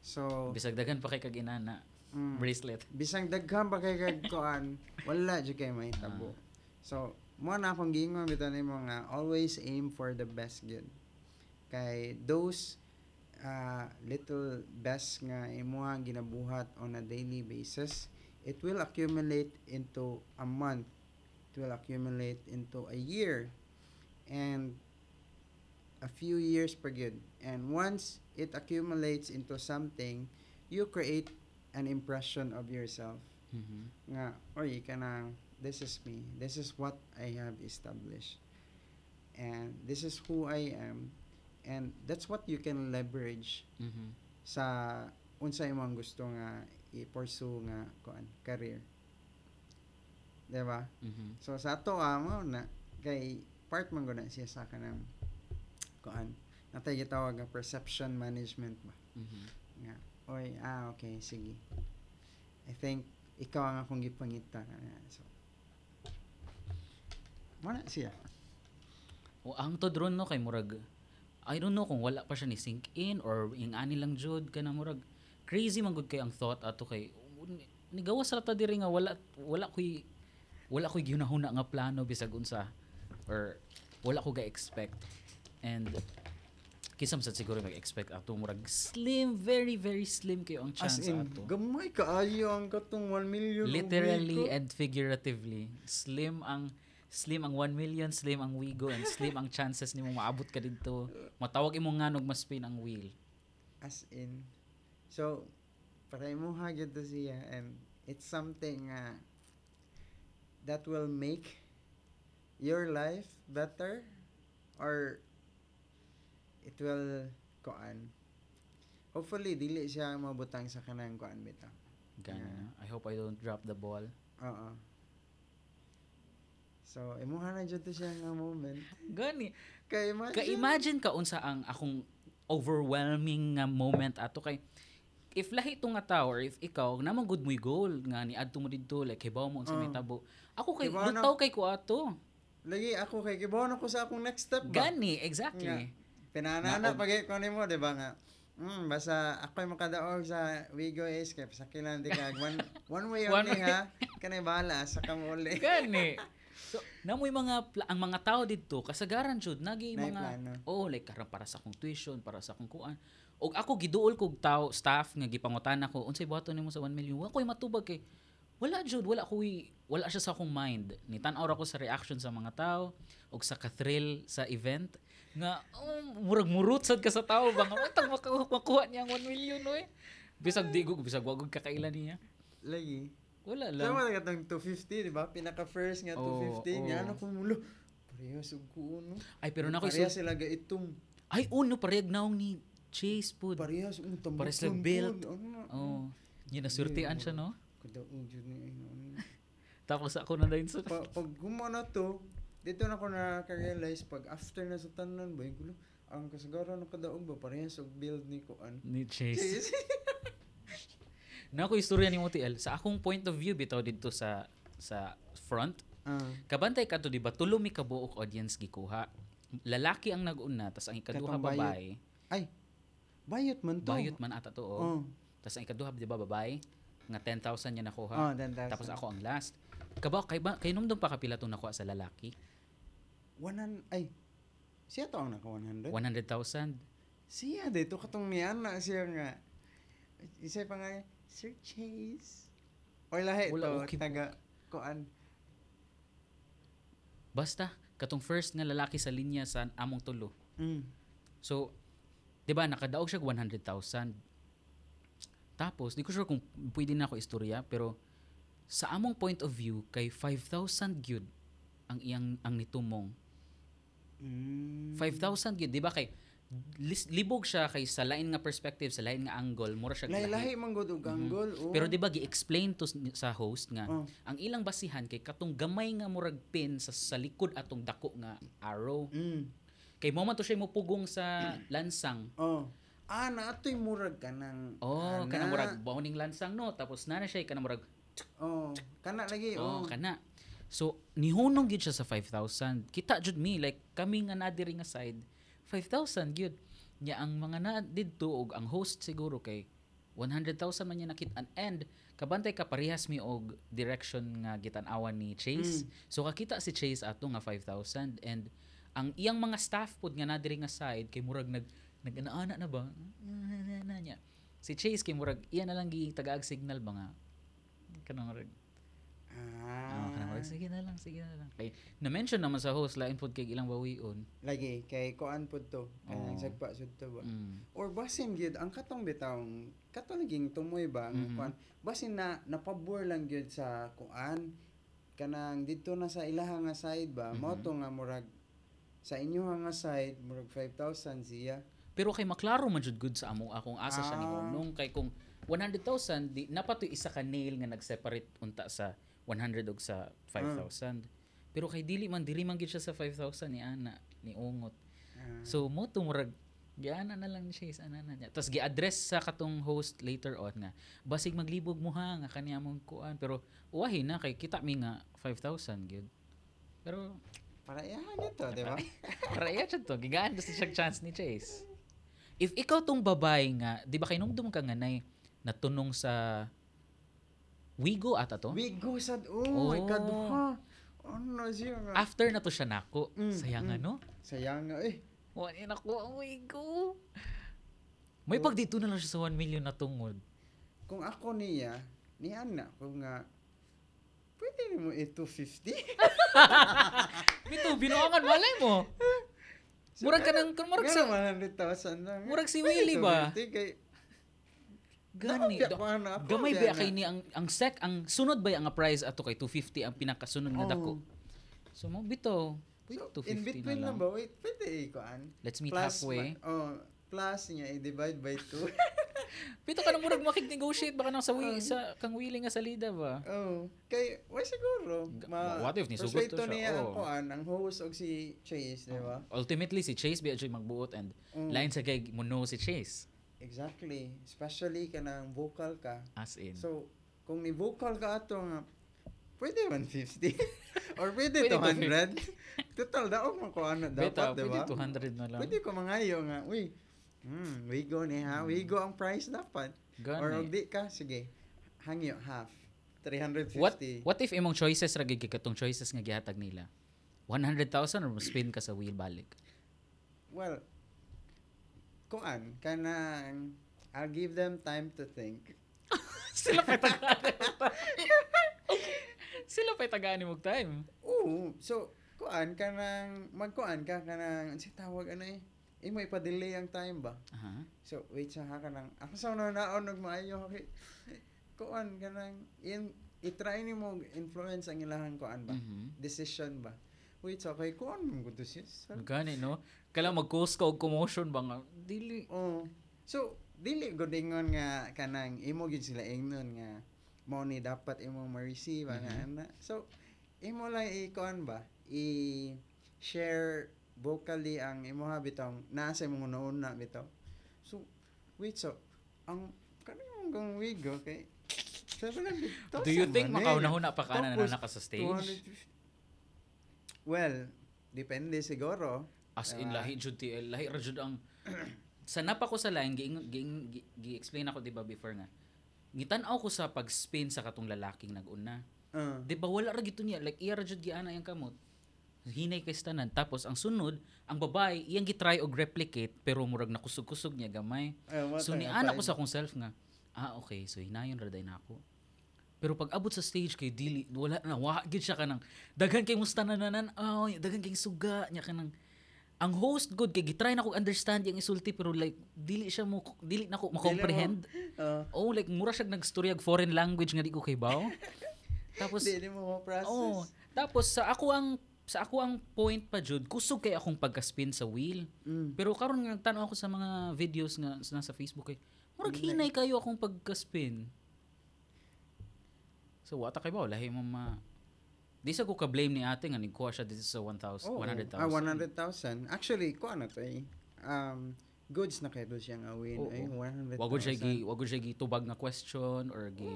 so Bisag daghan pa kay kag inana mm, bracelet. bisang daghan pa kay kag kuan wala jud kay may tabo Ah. so mo na akong gingon bitaw nimo nga always aim for the best gyud kay those uh, little best nga imuha ginabuhat on a daily basis it will accumulate into a month it will accumulate into a year. And a few years per good and once it accumulates into something you create an impression of yourself. Mhm. nga oy kanang this is me. This is what I have established. And this is who I am. And that's what you can leverage Mhm. sa unsa imong gusto nga i-pursue nga kuan career diba Mhm. so sa ato amo na kay part man gud na siya sa kanang kuan natay gitawag nga perception management ba Mhm. nga oy ah okay sige I think ikaw ang akong gipangita Ah, so Wala siya. O ang to drone no kay murag I don't know kung wala pa siya ni sink in or yung ani lang jud kana murag crazy man gud kay ang thought ato kay nigawas ra ta diri nga wala wala koy wala koy ginahuna nga plano bisag unsa or wala ko ga expect and kisam sad siguro mag-expect ato murag slim very very slim kayo ang As chance in, ato gamay kaayo ang katong 1 million. literally and figuratively slim ang slim ang 1 million slim ang wigo and slim ang chances nimo maabot ka didto matawag imo nga nog maspin ang wheel As in. So, para mo to siya and it's something uh, that will make your life better or it will kuan hopefully dili siya mabutang sa kanang kuan bitaw Gana. Yeah. na. I hope I don't drop the ball. Oo. So imuha na jud to siya nga moment. Gani. Kay imagine ka-imagine ka unsa ang akong overwhelming nga moment ato kay if lahi to nga or if ikaw namang good mo'y goal nga ni adto mo didto like hibaw mo unsa may Oh. tabo ako kay Hibaw na- lutaw kay ko ato. Lagi ako kay kibaw ako sa akong next step ba? Gani exactly. Pinanana Naog- pag ko nimo di ba nga? Mm, basta ako makadaog sa Wigo kay sa kilan di kag one one way One only way. ha? Kanay bala sa kamuli. gani. So namoy mga pla- ang mga tao didto kasagaran jud nagi mga plano. oh like karon para sa akong tuition para sa akong kuan. Og ako giduol kog tao staff nga gipangutan ako unsay buhaton nimo sa 1 million? Wa koy matubag kay wala jud wala koy wala siya sa akong mind ni tan-aw ra ko sa reaction sa mga tao og sa ka-thrill sa event nga oh, murag murot sad ka sa tao ba nga matag makuha, niya ang 1 million oy bisag di ko bisag wag ko kakailan niya Lagi. Wala lang. Sama na katong 250, di ba? Pinaka first nga Oo, 250 nga oo. ano ko mulo. Parehas ug ko no. Ay, pero na ko Parehas sila ga itong Ay, uno, parehag naong ni Chase po. parehas um tambok. Parehas lang built. Ano? Oh, yun, nasurtian siya, no? Kada ujud ni ano. Tapos ako na din sa... Pa, pag gumana to, dito na ko na-realize pag after na sa tanan ba, gulo, ang kasagaran ng kadaog ba, parehas og build ni Kuan. Ni Chase. na ako istorya ni Motiel. Sa akong point of view, bitaw dito sa sa front, ah, kabantay ka to, di ba? Tulo mi kabuok audience gikuha. Lalaki ang nag-una, tas ang ikaduha babae. ay, bayot man to. Bayot man ata to, oh. Oh. Tas ang ikaduha, di ba, babae? Nga 10,000 niya nakuha. Oh, dan Tapos ako ang last. Kabaw, kay, ba, kay numdum pa kapila itong nakuha sa lalaki? Wanan, ay, siya to ang naka 100? 100,000. Siya dito katong niyan na siya nga. Isa pa nga, Sir Chase. Or lahi Wala, to, okay taga, kuan. Basta, katong first nga lalaki sa linya sa among tulo. Mm. So, 'di ba nakadaog siya og 100,000. Tapos, di ko sure kung pwede na ako istorya, pero sa among point of view kay 5,000 gyud ang iyang ang nitumong. Mm. 5,000 gyud, di ba kay lis- libog siya kay sa lain nga perspective, sa lain nga angle, mura siya Lahi-lahi man gud og angle. oh. Pero di ba gi-explain to sa host nga Oh. ang ilang basihan kay katong gamay nga murag pin sa, sa likod atong dako nga arrow. Mm. Kay mo man to siya mupugong sa lansang. Oh. Ah, naatoy murag ka ng... Oh, ana. kana murag bawning lansang no, tapos na na siya kana murag Oh, kana lagi. oh, Oh, kana. So nihunong gid siya sa 5,000. Kita jud mi like kami nga na diri nga side 5,000 gyud. Nya ang mga na didto og ang host siguro kay 100,000 man niya nakit-an and kabantay ka parehas mi og direction nga gitan-awan ni Chase. Mm. So kakita si Chase ato nga 5,000 and ang iyang mga staff pod nga na diri nga side kay murag nag nag-ana na ba? Na, na, niya. Si Chase kay murag iya na lang gi tagaag signal ba nga kanang murag Ah, Ah. kanang murag sige na lang, sige na lang. Kay na-mention naman sa host lain pod kay ilang bawion. lagi kay kuan pud to. Kanang Oh. sagpa sud to ba. Mm. Or basin gyud ang katong bitawng kato naging tumoy ba nga Mhm. kuan. Basin na napabor lang gyud sa kuan kanang dito na sa ilaha nga side ba. Mao Mhm. to nga murag sa inyo nga side murag 5,000 siya. Pero kay maklaro man jud good sa amo akong asa siya ni Ah. Hunong kay kung 100,000 di napatoy isa ka nail nga nag-separate unta sa 100 og sa 5,000. Pero kay dili man diri man gid siya sa 5,000 ni ana ni Ungot. Ah. So mo tumurag giana na lang siya sa ana niya. Tapos gi-address sa katong host later on nga basig maglibog mo ha nga kaniya mong kuan pero uwahi na kay kita mi nga 5,000 gyud. Pero para iyahan dito, di ba? para iya to gigaan gusto siya chance ni Chase. If ikaw tong babae nga, di ba kay nung dum ka nga nay natunong sa Wigo ata to? Wigo sad oh, Oh. ikaduha. Ano siya nga? After na to siya nako. Mm, Sayang mm. ano? Sayang nga eh. Wala na ko ang Wigo. May pag dito na lang siya sa 1 million na tungod. Kung ako niya, ni ana ko nga pwede mo eh 250. Bito, binuangan malay mo. Murag ka nang, murag sa, Gana 100,000 lang. murag si Willie ba? 250 kay Gani. Nakapya da- na ako, Gamay ba kay na- ni ang ang sec ang sunod ba ang price ato kay 250 ang pinakasunod nga dako. Oo. So mo bito. Wait, So, 250 in between na lang lang. ba? Wait, pwede eh, kuan. Let's meet Plus, halfway. ma- oh, plus niya, i-divide by 2. Pito ka na murag makig-negotiate baka nang sa wi- Oh. sa kang willing nga salida ba? oh, kay, why siguro? Ma, what if nisugot to persuade siya? niya ang Oh. kuan, ang host og si Chase, di ba? Ultimately si Chase ba siya magbuot and Mm. line sa kay mo know si Chase Exactly. Especially ka ng vocal ka. as in. So, kung ni vocal ka ato nga, pwede 150. Or pwede, Pwede 200. Total, daog mo ko ano Beta, dapat, di pwede ba? 200 na lang. Pwede ko mangayo nga, uy, hmm, wigo ni ha, wigo ang price dapat. Gani. Or di ka, sige, hangyo, half. 350. What what if imong choices ra gid katong choices nga gihatag nila? 100,000 or spin ka sa wheel balik? Well, kuan, kanang, I'll give them time to think. Sila pa tagaan. Sila pa tagaan mo time. Oo, so, kuan, kanang, magkuan ka, kanang, si tawag ano eh, imo ipa-delay ang time ba? Aha. So, wait sa ka nang, ako sa una naon og maayo kay kuan kanang in i-try ni mo influence ang ilahang kuan ba? Mhm. Decision ba? Wait, so kay kuan mo gud siya. Sa- Gani no. Kala mag-cause ka og commotion ba nga dili. Oh. So, dili gud ingon nga kanang imo gid sila ingnon nga mo ni dapat imong ma-receive Mhm. ana. So, imo lang i-kuan ba? I-share vocally ang imo habitong nasa imong una-una bitaw. So, wait, so ang kanang kung wigo kay 700,000 Do you think eh. makaunahuna pa ka na Tapos, na ka sa stage? 250. Well, depende siguro. As in Diba? lahi jud ti lahi ra jud ang sa napa ko sa line gi, gi, gi, gi-explain ako di ba before nga. Gitan-aw ko sa pag-spin sa katong lalaking nag-una. Uh, Di ba wala ra gito niya like iya ra jud giana yang kamot. Hinay kay tanan tapos ang sunod ang babae iyang gitry og replicate pero murag nakusog-kusog niya gamay. uh, So ni ana ko sa akong self nga, ah okay, so hinayon ra day nako. Pero pag abot sa stage kay dili wala na wa gid siya kanang daghan kay musta na nanan oh, daghan kay suga nya kanang ang host good kay gitry na ko understand yung isulti pero like dili siya mo dili na ko ma-comprehend. Uh, Oh, like mura siya nagstorya og foreign language nga di ko kay baw. Tapos Hindi mo ma-process. oh, tapos sa ako ang sa ako ang point pa jud kusog kay akong pagka-spin sa wheel. Mm. Pero karon nga nagtanaw ako sa mga videos nga sa nasa Facebook kay murag hinay kayo akong pagka-spin. So wata kay ba lahi mo ma Di sa ko ka-blame ni ate nga nigkuha siya dito sa 1,000 Oo. 100,000. Ah, 100,000. Actually, ko ano to eh. Um, goods na kayo siya nga win. Oo. Ay, 100,000. Wagod siya gi wagod siya gitubag nga question or gi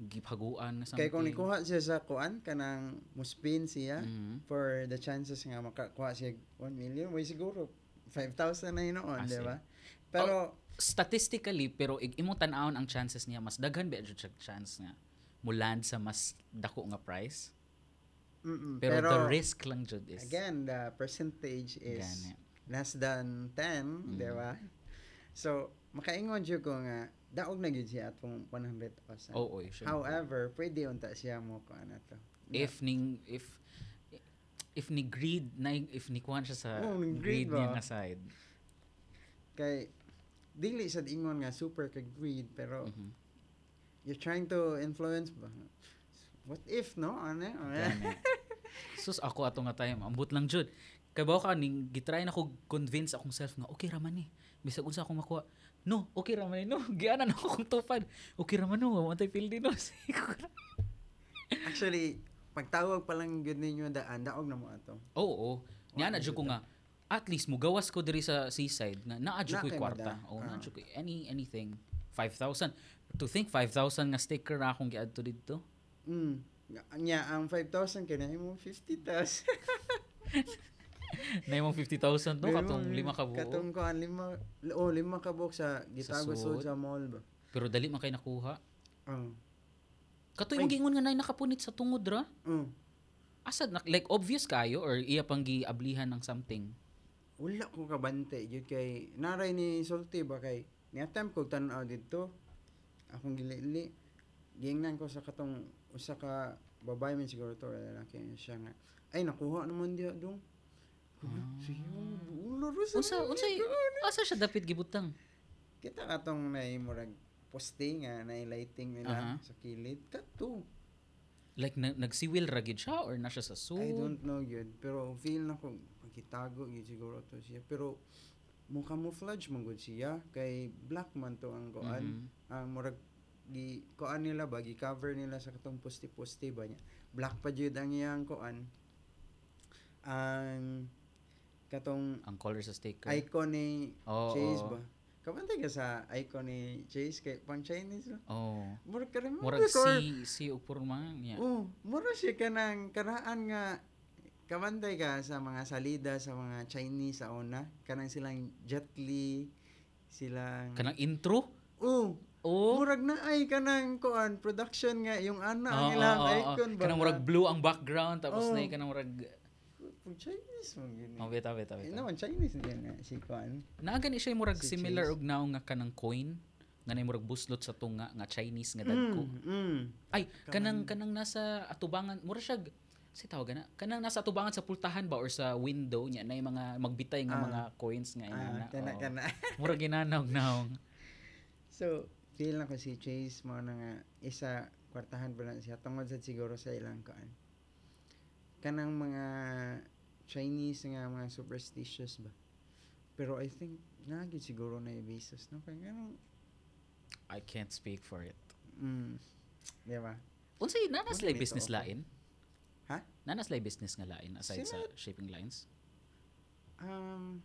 gipaguan na something. Kaya kung nikuha siya sa kuan, kanang muspin siya, Mhm. for the chances nga makakuha siya 1 million, way siguro 5,000 na yun noon, Ah, di ba? Pero, statistically pero ig imong tan-awon ang chances niya mas daghan ba jud chance nga mo land sa mas dako nga price. mm-mm. Pero, pero, the risk lang jud is again, the percentage is Gani. less than 10, di Mhm. ba? So, makaingon siya ko nga, daog na gyud siya atong 100,000. Oo, oh. However, pwede unta siya mo ko ano to. if ning if if ni greed na if ni kuhan siya sa Oh, greed, greed niya nga side. Kay dili sad ingon nga super ka greed pero Mhm. you're trying to influence ba? What if no? Ano? Sus ako ato nga time ambot lang jud. Kay bawo ka ning gitry na ko convince akong self nga okay ra man ni. Bisag unsa akong makuha. No, okay ra man ni. No, giana na akong tupad. Okay ra man no, wa tay din no. Actually, pagtawag pa lang gyud ninyo daan, daog na mo ato. Oo, oo. Niya na jud ko nga at least mugawas ko diri sa seaside nga naa jud Na ko'y kwarta. Oh, naa Ah. jud ko'y any anything 5,000. To think 5,000 nga sticker na akong giadto dito. Mm. Nya ang 5,000 kay na mo 50,000. Na imong 50,000 no katong lima ka buo. Katong kuan lima oh lima ka buok sa gitago suod. sa mall ba. Pero dali man kay nakuha. Oh. Katoy mo gingon nga nay nakapunit sa tungod ra. Mm. Asa na, like obvious kayo or iya pang giablihan ng something. Wala ko kabante jud kay naray ni sulti ba kay ni attempt ko tan-aw didto. Akong gilili. Gingnan ko sa katong usa ka babae man siguro to lalaki siya nga. Ay nakuha naman diha dong. Ah. Siyo, ulo ro sa Unsa unsay asa siya dapit gibutang? Kita katong na murag posting nga na lighting nila Aha. sa kilid. Kato. Like na, nagsiwil ra gid siya or na siya sa suit? I don't know yun. Pero feel na ko, pagkitago yun siguro to siya. Pero mo camouflage man gud siya kay black man to ang kuan Mhm. ang murag gi kuan nila ba gi cover nila sa katong poste-poste ba niya black pa jud ang iyang kuan ang katong Ang color sa sticker. icon ni Oo, Chase oo. ba kabantay ka sa icon ni Chase kay pang Chinese Oh. murag ka rin record. si si ug purma niya. Oh, mura siya ka ng karaan nga kabantay ka sa mga salida sa mga Chinese sa una. Kanang silang Jet Li, silang... Kanang intro? Oh, Oh. murag na ay kanang kuan production nga yung ana ang Oo, ilang oo, oo. icon ba? Kanang murag blue ang background tapos Oo. na kanang murag Pag Chinese mo gini. Oh, beta beta Eh, beta. naman Chinese din nga si kuan. Naa gani siya murag Si similar og naong nga kanang coin nga nay murag buslot sa tunga nga Chinese nga dagko. Mm, mm. Ay, kanang kanang nasa atubangan, mura siya si tawag na kanang nasa atubangan sa pultahan ba or sa window niya na mga magbitay nga Ah. mga coins nga inana. Ah, kana kana. Mura ginanaw naong. So, feel na ko si Chase mo na nga isa kwartahan pa na siya tungod sa siguro sa ilang kaan kanang mga Chinese nga mga superstitious ba pero I think nagid siguro na basis no kay ganun I can't speak for it. mm, di ba Unsay nanas lay business ako. lain? Ha? Nanas lay business nga lain aside sa Sila- shipping lines? um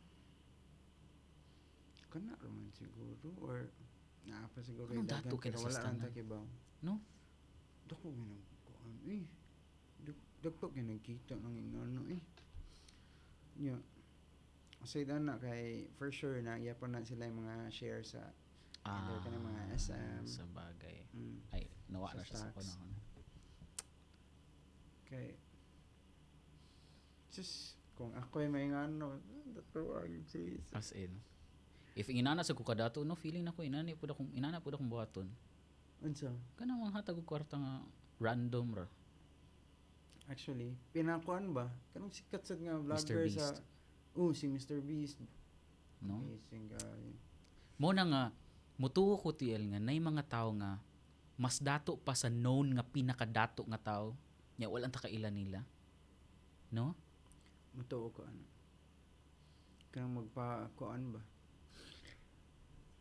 kana raman siguro or naa pa siguro Anong yung dato kay wala lang takibaw No? dako nga kuan eh dagpag nga nagkita ng inano eh nya aside na kay for sure na yapon na sila yung mga share sa Under ka ng mga SM. Ah, Sa bagay. mm, Ay, nawa na siya sa panahon. kay just kung ako ay may ano dato ang sis As in. If inana sa kukadato, no, feeling na ko, inana po akong, inana po akong buhaton. unsa Kana mga hatag og kwarta nga random ra. Actually pinakuan ba kanang sikat sad nga vlogger sa oh si Mr. Beast No? amazing guy Mo na nga, mutuo ko tiel nga, nay mga tao nga, mas dato pa sa known nga pinakadato nga tao, nya walang takailan nila. No? Matuo ko ano. Kanang magpa kuan ba?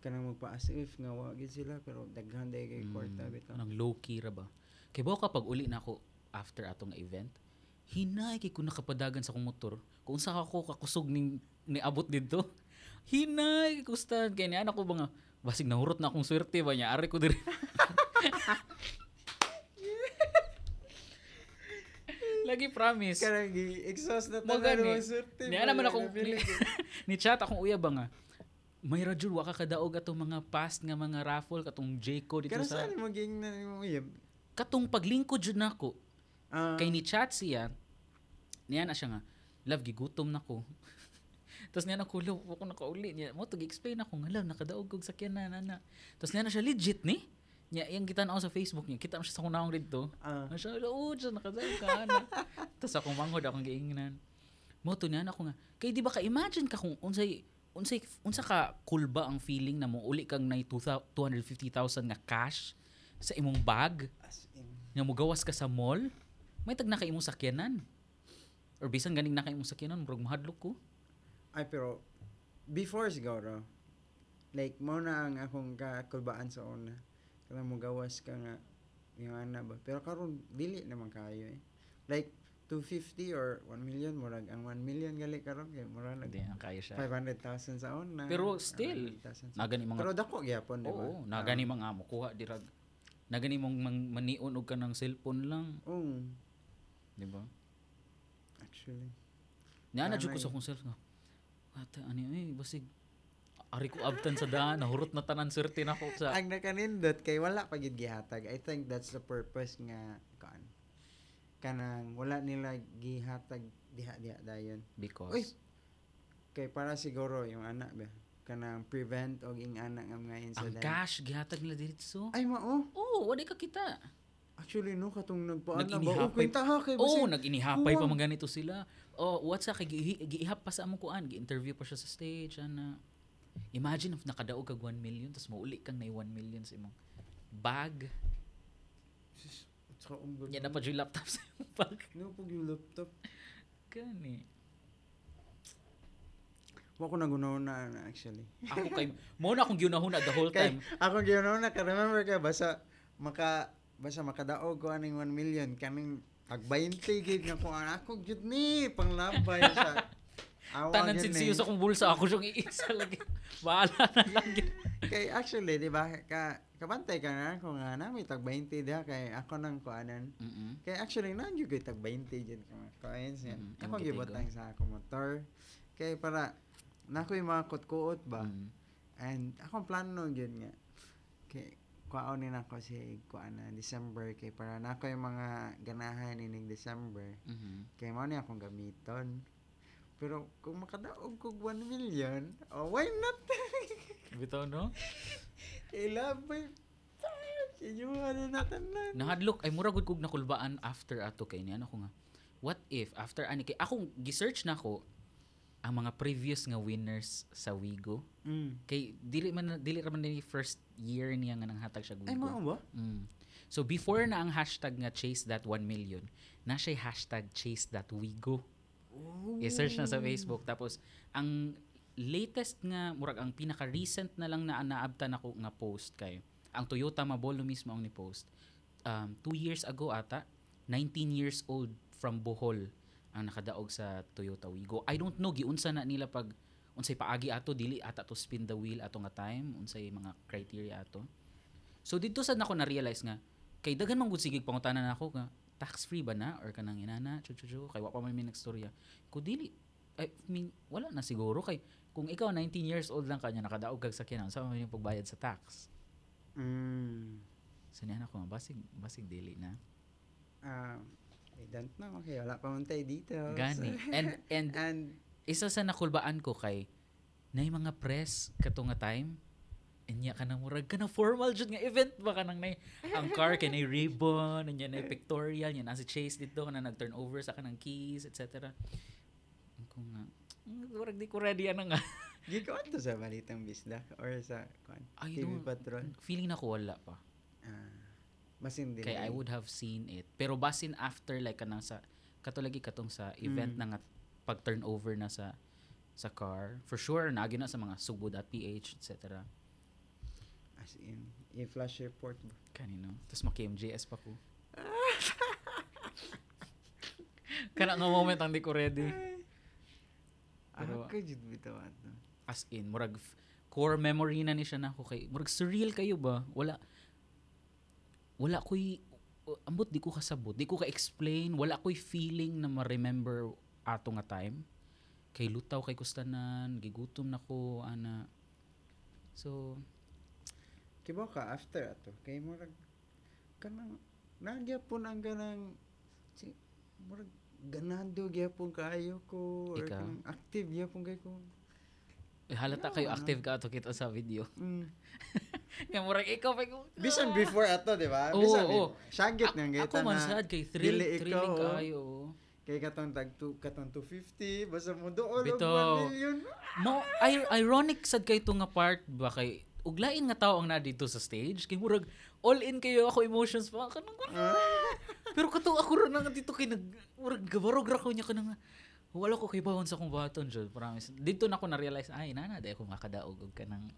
Kanang magpa as if nga wa gid sila pero daghan day kay kwarta Mm, bitaw. Anong low key ra ba? Kay ba kapag uli na ako after atong event, hinay kay ko nakapadagan sa kong motor. Kung sa ako kakusog ning niabot dito, hinay kay kustan kay ni anak ko ba nga basig nahurot na akong swerte ba niya ari ko diri. Lagi promise. Kanang gi exhaust na gani. mo surte. Niya naman akong ni, ni chat akong uya ba nga. May radyo wa ka kadaog atong mga past nga mga raffle katong Jco dito Kanang sa saan mo ging na mo katong paglingkod jud nako. Ah, Kay ni chat siya, niya na siya nga, love, gigutom na ko. Tapos niya na ko, love, ako nakauli. Niya, mo, tag-explain ako nga, love, nakadaog kog sakyan na, na, na. Tapos niya na siya, legit ni? Niya, yung kita na ako sa Facebook niya, kita na siya sa kunahong dito. ah, Ano siya, oo, siya, nakadaog ka, na. Tapos akong mangod, akong giingnan. Mo, to niya na ako nga, kay di ba ka-imagine ka kung unsay, unsay, unsa ka cool ba ang feeling na mo uli kang na 250,000 nga cash sa imong bag? as in. nga mugawas ka sa mall, may tag na kay imong sakyanan. Or bisan ganing na kay imong sakyanan, murag mahadlok ko. Ay pero before siguro like mo na ang akong kakulbaan sa una. Kanang mo gawas ka nga yung ana ba. Pero karon dili naman kayo eh. Like 250 or 1 million murag ang 1 million gali karon kay murag nag Hindi, ang kaya siya. 500,000 sa una. Pero still, 100,000 sa- Nagani mga, Pero dako gyapon di ba? oo, nagani mga mukuha dirag. Nagani mong maniun og ka ng cellphone lang, Oo, di ba? actually. Niya na jud ko sa akong self nga. Ata ani eh basig ari ko abtan sa daan, nahurot na tanan swerte na ko sa Ang nakanindot kay wala pa gid gihatag. I think that's the purpose nga kan kanang wala nila gihatag diha diha dayon. because Uy! Kay para siguro yung anak ba kanang prevent og ing anak nga mga ang incident. cash gihatag nila diretso. Ay mao. Oo, wala ka kita. Actually no katong nagpaana ba Nag-inihapay- o kwenta ha kay Oo, basig- nag-inihapay pa mga ganito sila. Oh, what's sa kay gi- giihap pa sa among kuan, gi-interview pa siya sa stage ana. Imagine if nakadaog kag 1 million tapos mauli kang na 1 million sa imong bag. Sus, Tsaka umbag. Yan na pa yung laptop sa imong bag. No pag yung laptop. Gani. Wa ko nagunahuna na actually. Ako kay mo na akong ginahuna the whole Kay time. ako ginahuna ka remember ka basta maka basta makadaog ko aning 1 million kaning pag 20 gig nga ko ako jud ni panglabay sa Awa Tanan sinsiyo ni. sa akong bulsa ako siyang iisa lagi. Bahala na lang. kay actually di ba ka kabantay ka na ko nga na may tag 20 diha kay ako nang kuanan Mm-mm. kay actually na kay tag 20 jud ka coins yan Mm, ako ang gibutang sa ako motor kay para nako yung mga kuot-kuot ba Mm. and akong plano gyud nga kay kuaon ni nako si kuana December kay para nako yung mga ganahan ining December Mhm. kay mao ni akong gamiton pero kung makadaog kog 1 million oh why not Bitaw no? Ilabay. Inyo ano na tanan. Nahadlok ay mura gud kog nakulbaan after ato kay niya ako nga. What if after ani kay akong gi-search na ko ang mga previous nga winners sa Wigo Mm. kay dili man dili ra man ni first year niya nga nanghatag siya Ay, Wigo. mao ba? Mm. So before na ang hashtag nga chase that 1 million, na siya hashtag chase that Wigo. Oh. I-search na sa Facebook. Tapos, ang latest nga, murag ang pinaka-recent na lang na naabtan ako nga post kay, ang Toyota Mabolo mismo ang ni-post. Um, two years ago ata, 19 years old from Bohol ang nakadaog sa Toyota Wigo. I don't know, giunsa na nila pag unsay paagi ato dili ata to spin the wheel ato nga time unsay mga criteria ato. So dito sad nako na realize nga kay daghan man gud sige pangutanan nako nga tax free ba na? Or kanang inana chu chu chu kay wa pa man may nagstorya. Ko dili I mean wala na siguro. Kay kung ikaw 19 years old lang kanya nakadaog kag sakyanan sa man yung pagbayad sa tax? Mm. so niya ako basig basig dili na. Ah, I don't know. Okay, wala pa man tayo dito. gani and and And, isa sa nakulbaan ko kay nay mga press kato nga time inya ka nang murag ka na formal jud nga event ba ka nang nay ang car kay nay ribbon inya nay pictorial nya na si Chase dito na nag turn over sa kanang keys etc ko nga "Mm, murag di ko ready ana nga gikaw to sa balitang bisdak or sa kwan, TV Patrol. feeling na ko wala pa Ah, mas hindi. kay I would have seen it pero basin after like kanang sa katulagi katong sa event Mm. na nga pag turnover na sa sa car for sure naagi na sa mga subo.ph etc As in, i-flash report ba? kanino tapos maki-MJS pa ko kana nga moment ang di ko ready Pero- Pero, ako jud bitaw ato. as in murag core memory na ni siya na ako kay murag surreal kayo ba wala wala ko'y ambot di ko kasabot di ko ka-explain wala ko'y feeling na ma-remember ato nga time kay lutaw kay kustanan gigutom na ko ana so Kibaw ka after ato. Kay murag kanang nagyapon ang ganang si murag ganado gyapon kaayo ko or Ikaw? kanang active gyapon kay ko. eh, halata Yeah. kayo active ka ato kita sa video Mm. nga murag ikaw pa ko Bisan before ato, di ba? Oo, Bisan oo. Syagit A- nga ako kita man sad kay thrill dili ikaw, thrilling oh. kayo kay katong tag tu, katong 250 basta mo doon Bitaw. 1 million. Mo ir- ironic sad kay nga part ba kay uglain nga tao ang na dito sa stage kay murag all in kayo ako emotions pa kanang pero kato ako ra nga dito kay nag murag gabarog ra ko niya kanang wala ko kay bawon sa kong baton jud promise dito na ko na realize ay nana day ko makadaog og kanang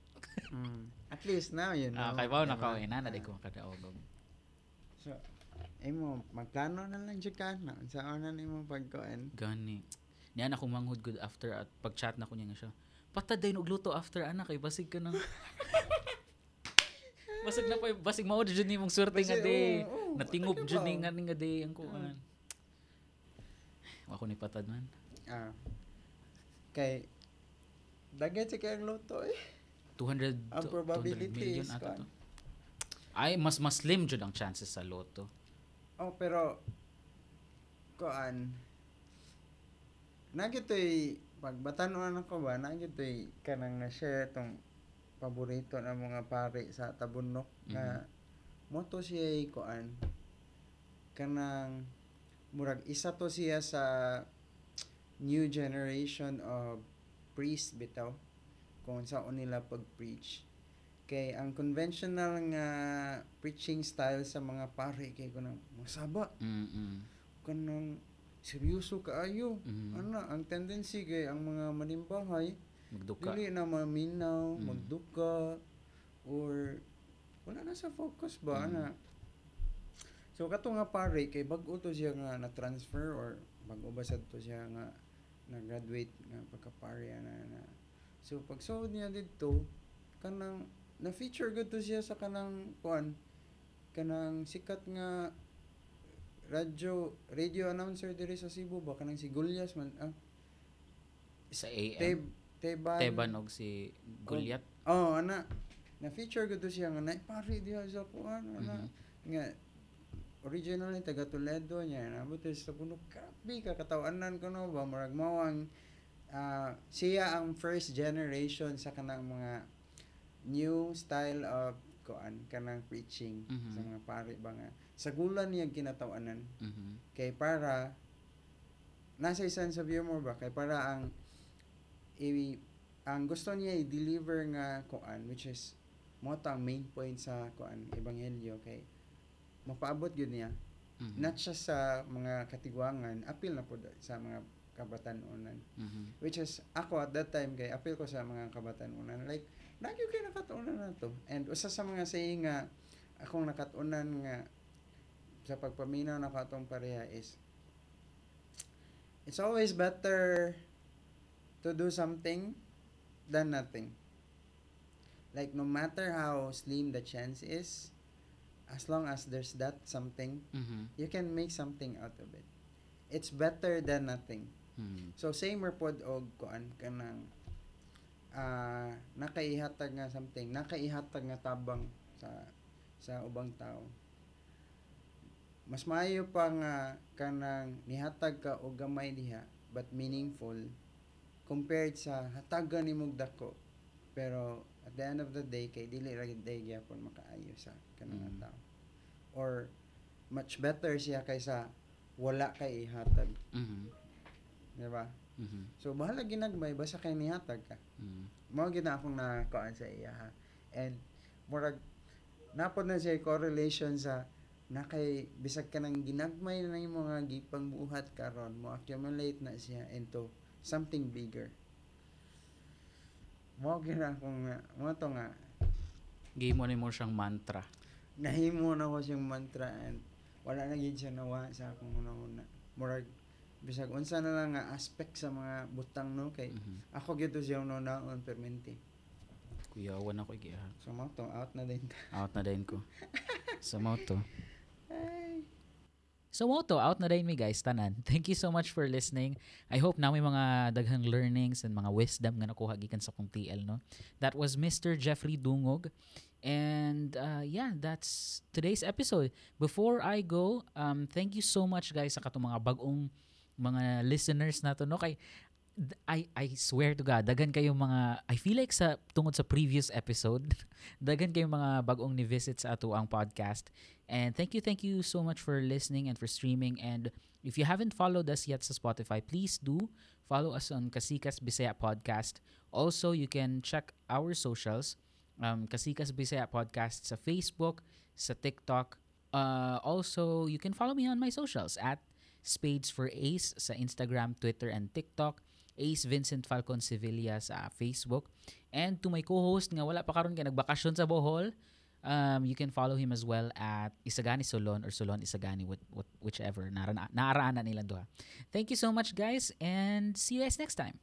Mm. At least now you know. ah, kay bawon na ka ay nana day Ah. ko makadaog og So, ay mo, magplano na lang dyan ka na. Sa una na mo pagkuhan. gani niya na ko manghud good after at pag chat na ko niya nga siya pataday og luto after ana kay basig ka nang basig na pa basig mao jud ni mong swerte nga day ano jud ni nga nga day ang kuan wa ko ni patad man Ah. Kay, dagat sa kayang loto eh. 200 Ang to- 200 probability million is ata to ay mas mas slim jud ang chances sa loto Oh, pero, kuan, nagito'y, pagbatanuan ako ba, nagito'y kanang na-share itong paborito ng mga pare sa Tabunok na moto siya kuan kanang murag isa to siya sa new generation of priest bitaw kung saan nila pag-preach. Kay ang conventional nga preaching style sa mga pare kay kunang masaba mm kanang seryoso kaayo mm ana ang tendency kay ang mga manimbahay magduka. dili na maminaw Mm. magduka or wala na sa focus ba Mm. ana? So kato nga pare kay bag-o to siya nga na transfer or bag-o ba sad to siya nga na graduate nga pagka pare ana na so pag sahod niya didto kanang na feature gud to siya sa kanang kuan kanang sikat nga radyo radio announcer diri sa Cebu ba kanang si Gulyas man ah sa AM Teb Teban Teban og si Gulyat Oh, ana. Na feature gud to siya nga na pare diha sa kuan ana. Mhm. Nga originally taga Toledo niya. Na buto sa puno grabe ka katawanan ko no? Ba murag mao ang ah, siya ang first generation sa kanang mga new style of kuan kanang preaching Mhm. sa mga pare ba nga. Sagulan niya kinatawanan Mhm. kay para nasa isan sa view mo ba? Kay para ang i ang gusto niya i-deliver nga kuan which is mo ta ang main point sa kuan ebanghelyo kay mapaabot gyud niya. Mhm. not just sa mga katigwangan apil na po sa mga kabatanunan. Mhm. which is ako at that time kay apil ko sa mga kabatanunan. Like nagyo kay nakatunan na to. And usa sa mga saying nga akong nakatunan nga sa pagpaminaw na atong pareha is it's always better to do something than nothing. Like no matter how slim the chance is as long as there's that something Mhm. you can make something out of it it's better than nothing Mhm. So same pod og kuan kanang ah nakaihatag nga something, nakaihatag nga tabang sa sa ubang tao. Mas maayo pa nga kanang nihatag ka og gamay diha but meaningful compared sa hatagan nimog dako pero at the end of the day kay dili ra gid day gyapon makaayo sa kanang Mm. tao. Or much better siya kaysa wala kay ihatag, Mhm. di ba? Mhm. So bahala ginagmay basta kay nihatag ka. Mhm. Mao gid na akong nakuan sa iya ha. And murag napod na siya correlation sa na kay bisag ka nang ginagmay na yung mga gipang buhat karon mo accumulate na siya into something bigger. Mao na akong mo to nga Game mo ni mo siyang mantra. nahimo na ko siyang mantra and wala na gid siya nawa sa akong una-una. Murag bisag unsa na lang nga aspect sa mga butang no kay Mhm. ako gito siya nonaon permente. Kuyawan ako giha. So mo to out na din. Out na din ko. Sa moto. Ay. So moto, out na din mi guys, tanan. Thank you so much for listening. I hope na may mga daghang learnings and mga wisdom nga nakuha gikan sa kong TL, no? That was Mr. Jeffrey Dungog. And uh, yeah, that's today's episode. Before I go, um, thank you so much guys sa katong mga bagong mga listeners nato no kay I I swear to God, dagan kayo mga I feel like sa tungod sa previous episode, dagan kayo mga bagong ni visit sa ato ang podcast. And thank you, thank you so much for listening and for streaming. And if you haven't followed us yet sa Spotify, please do follow us on Kasikas Bisaya Podcast. Also, you can check our socials, um, Kasikas Bisaya Podcast sa Facebook, sa TikTok. Uh, also, you can follow me on my socials at Spades for Ace sa Instagram, Twitter, and TikTok. Ace Vincent Falcon Sevilla sa Facebook. And to my co-host nga wala pa karon kay nagbakasyon sa Bohol, um, you can follow him as well at Isagani Solon or Solon Isagani, what, what, whichever. Naaraan, naaraan na nilang duha. Thank you so much, guys, and see you guys next time.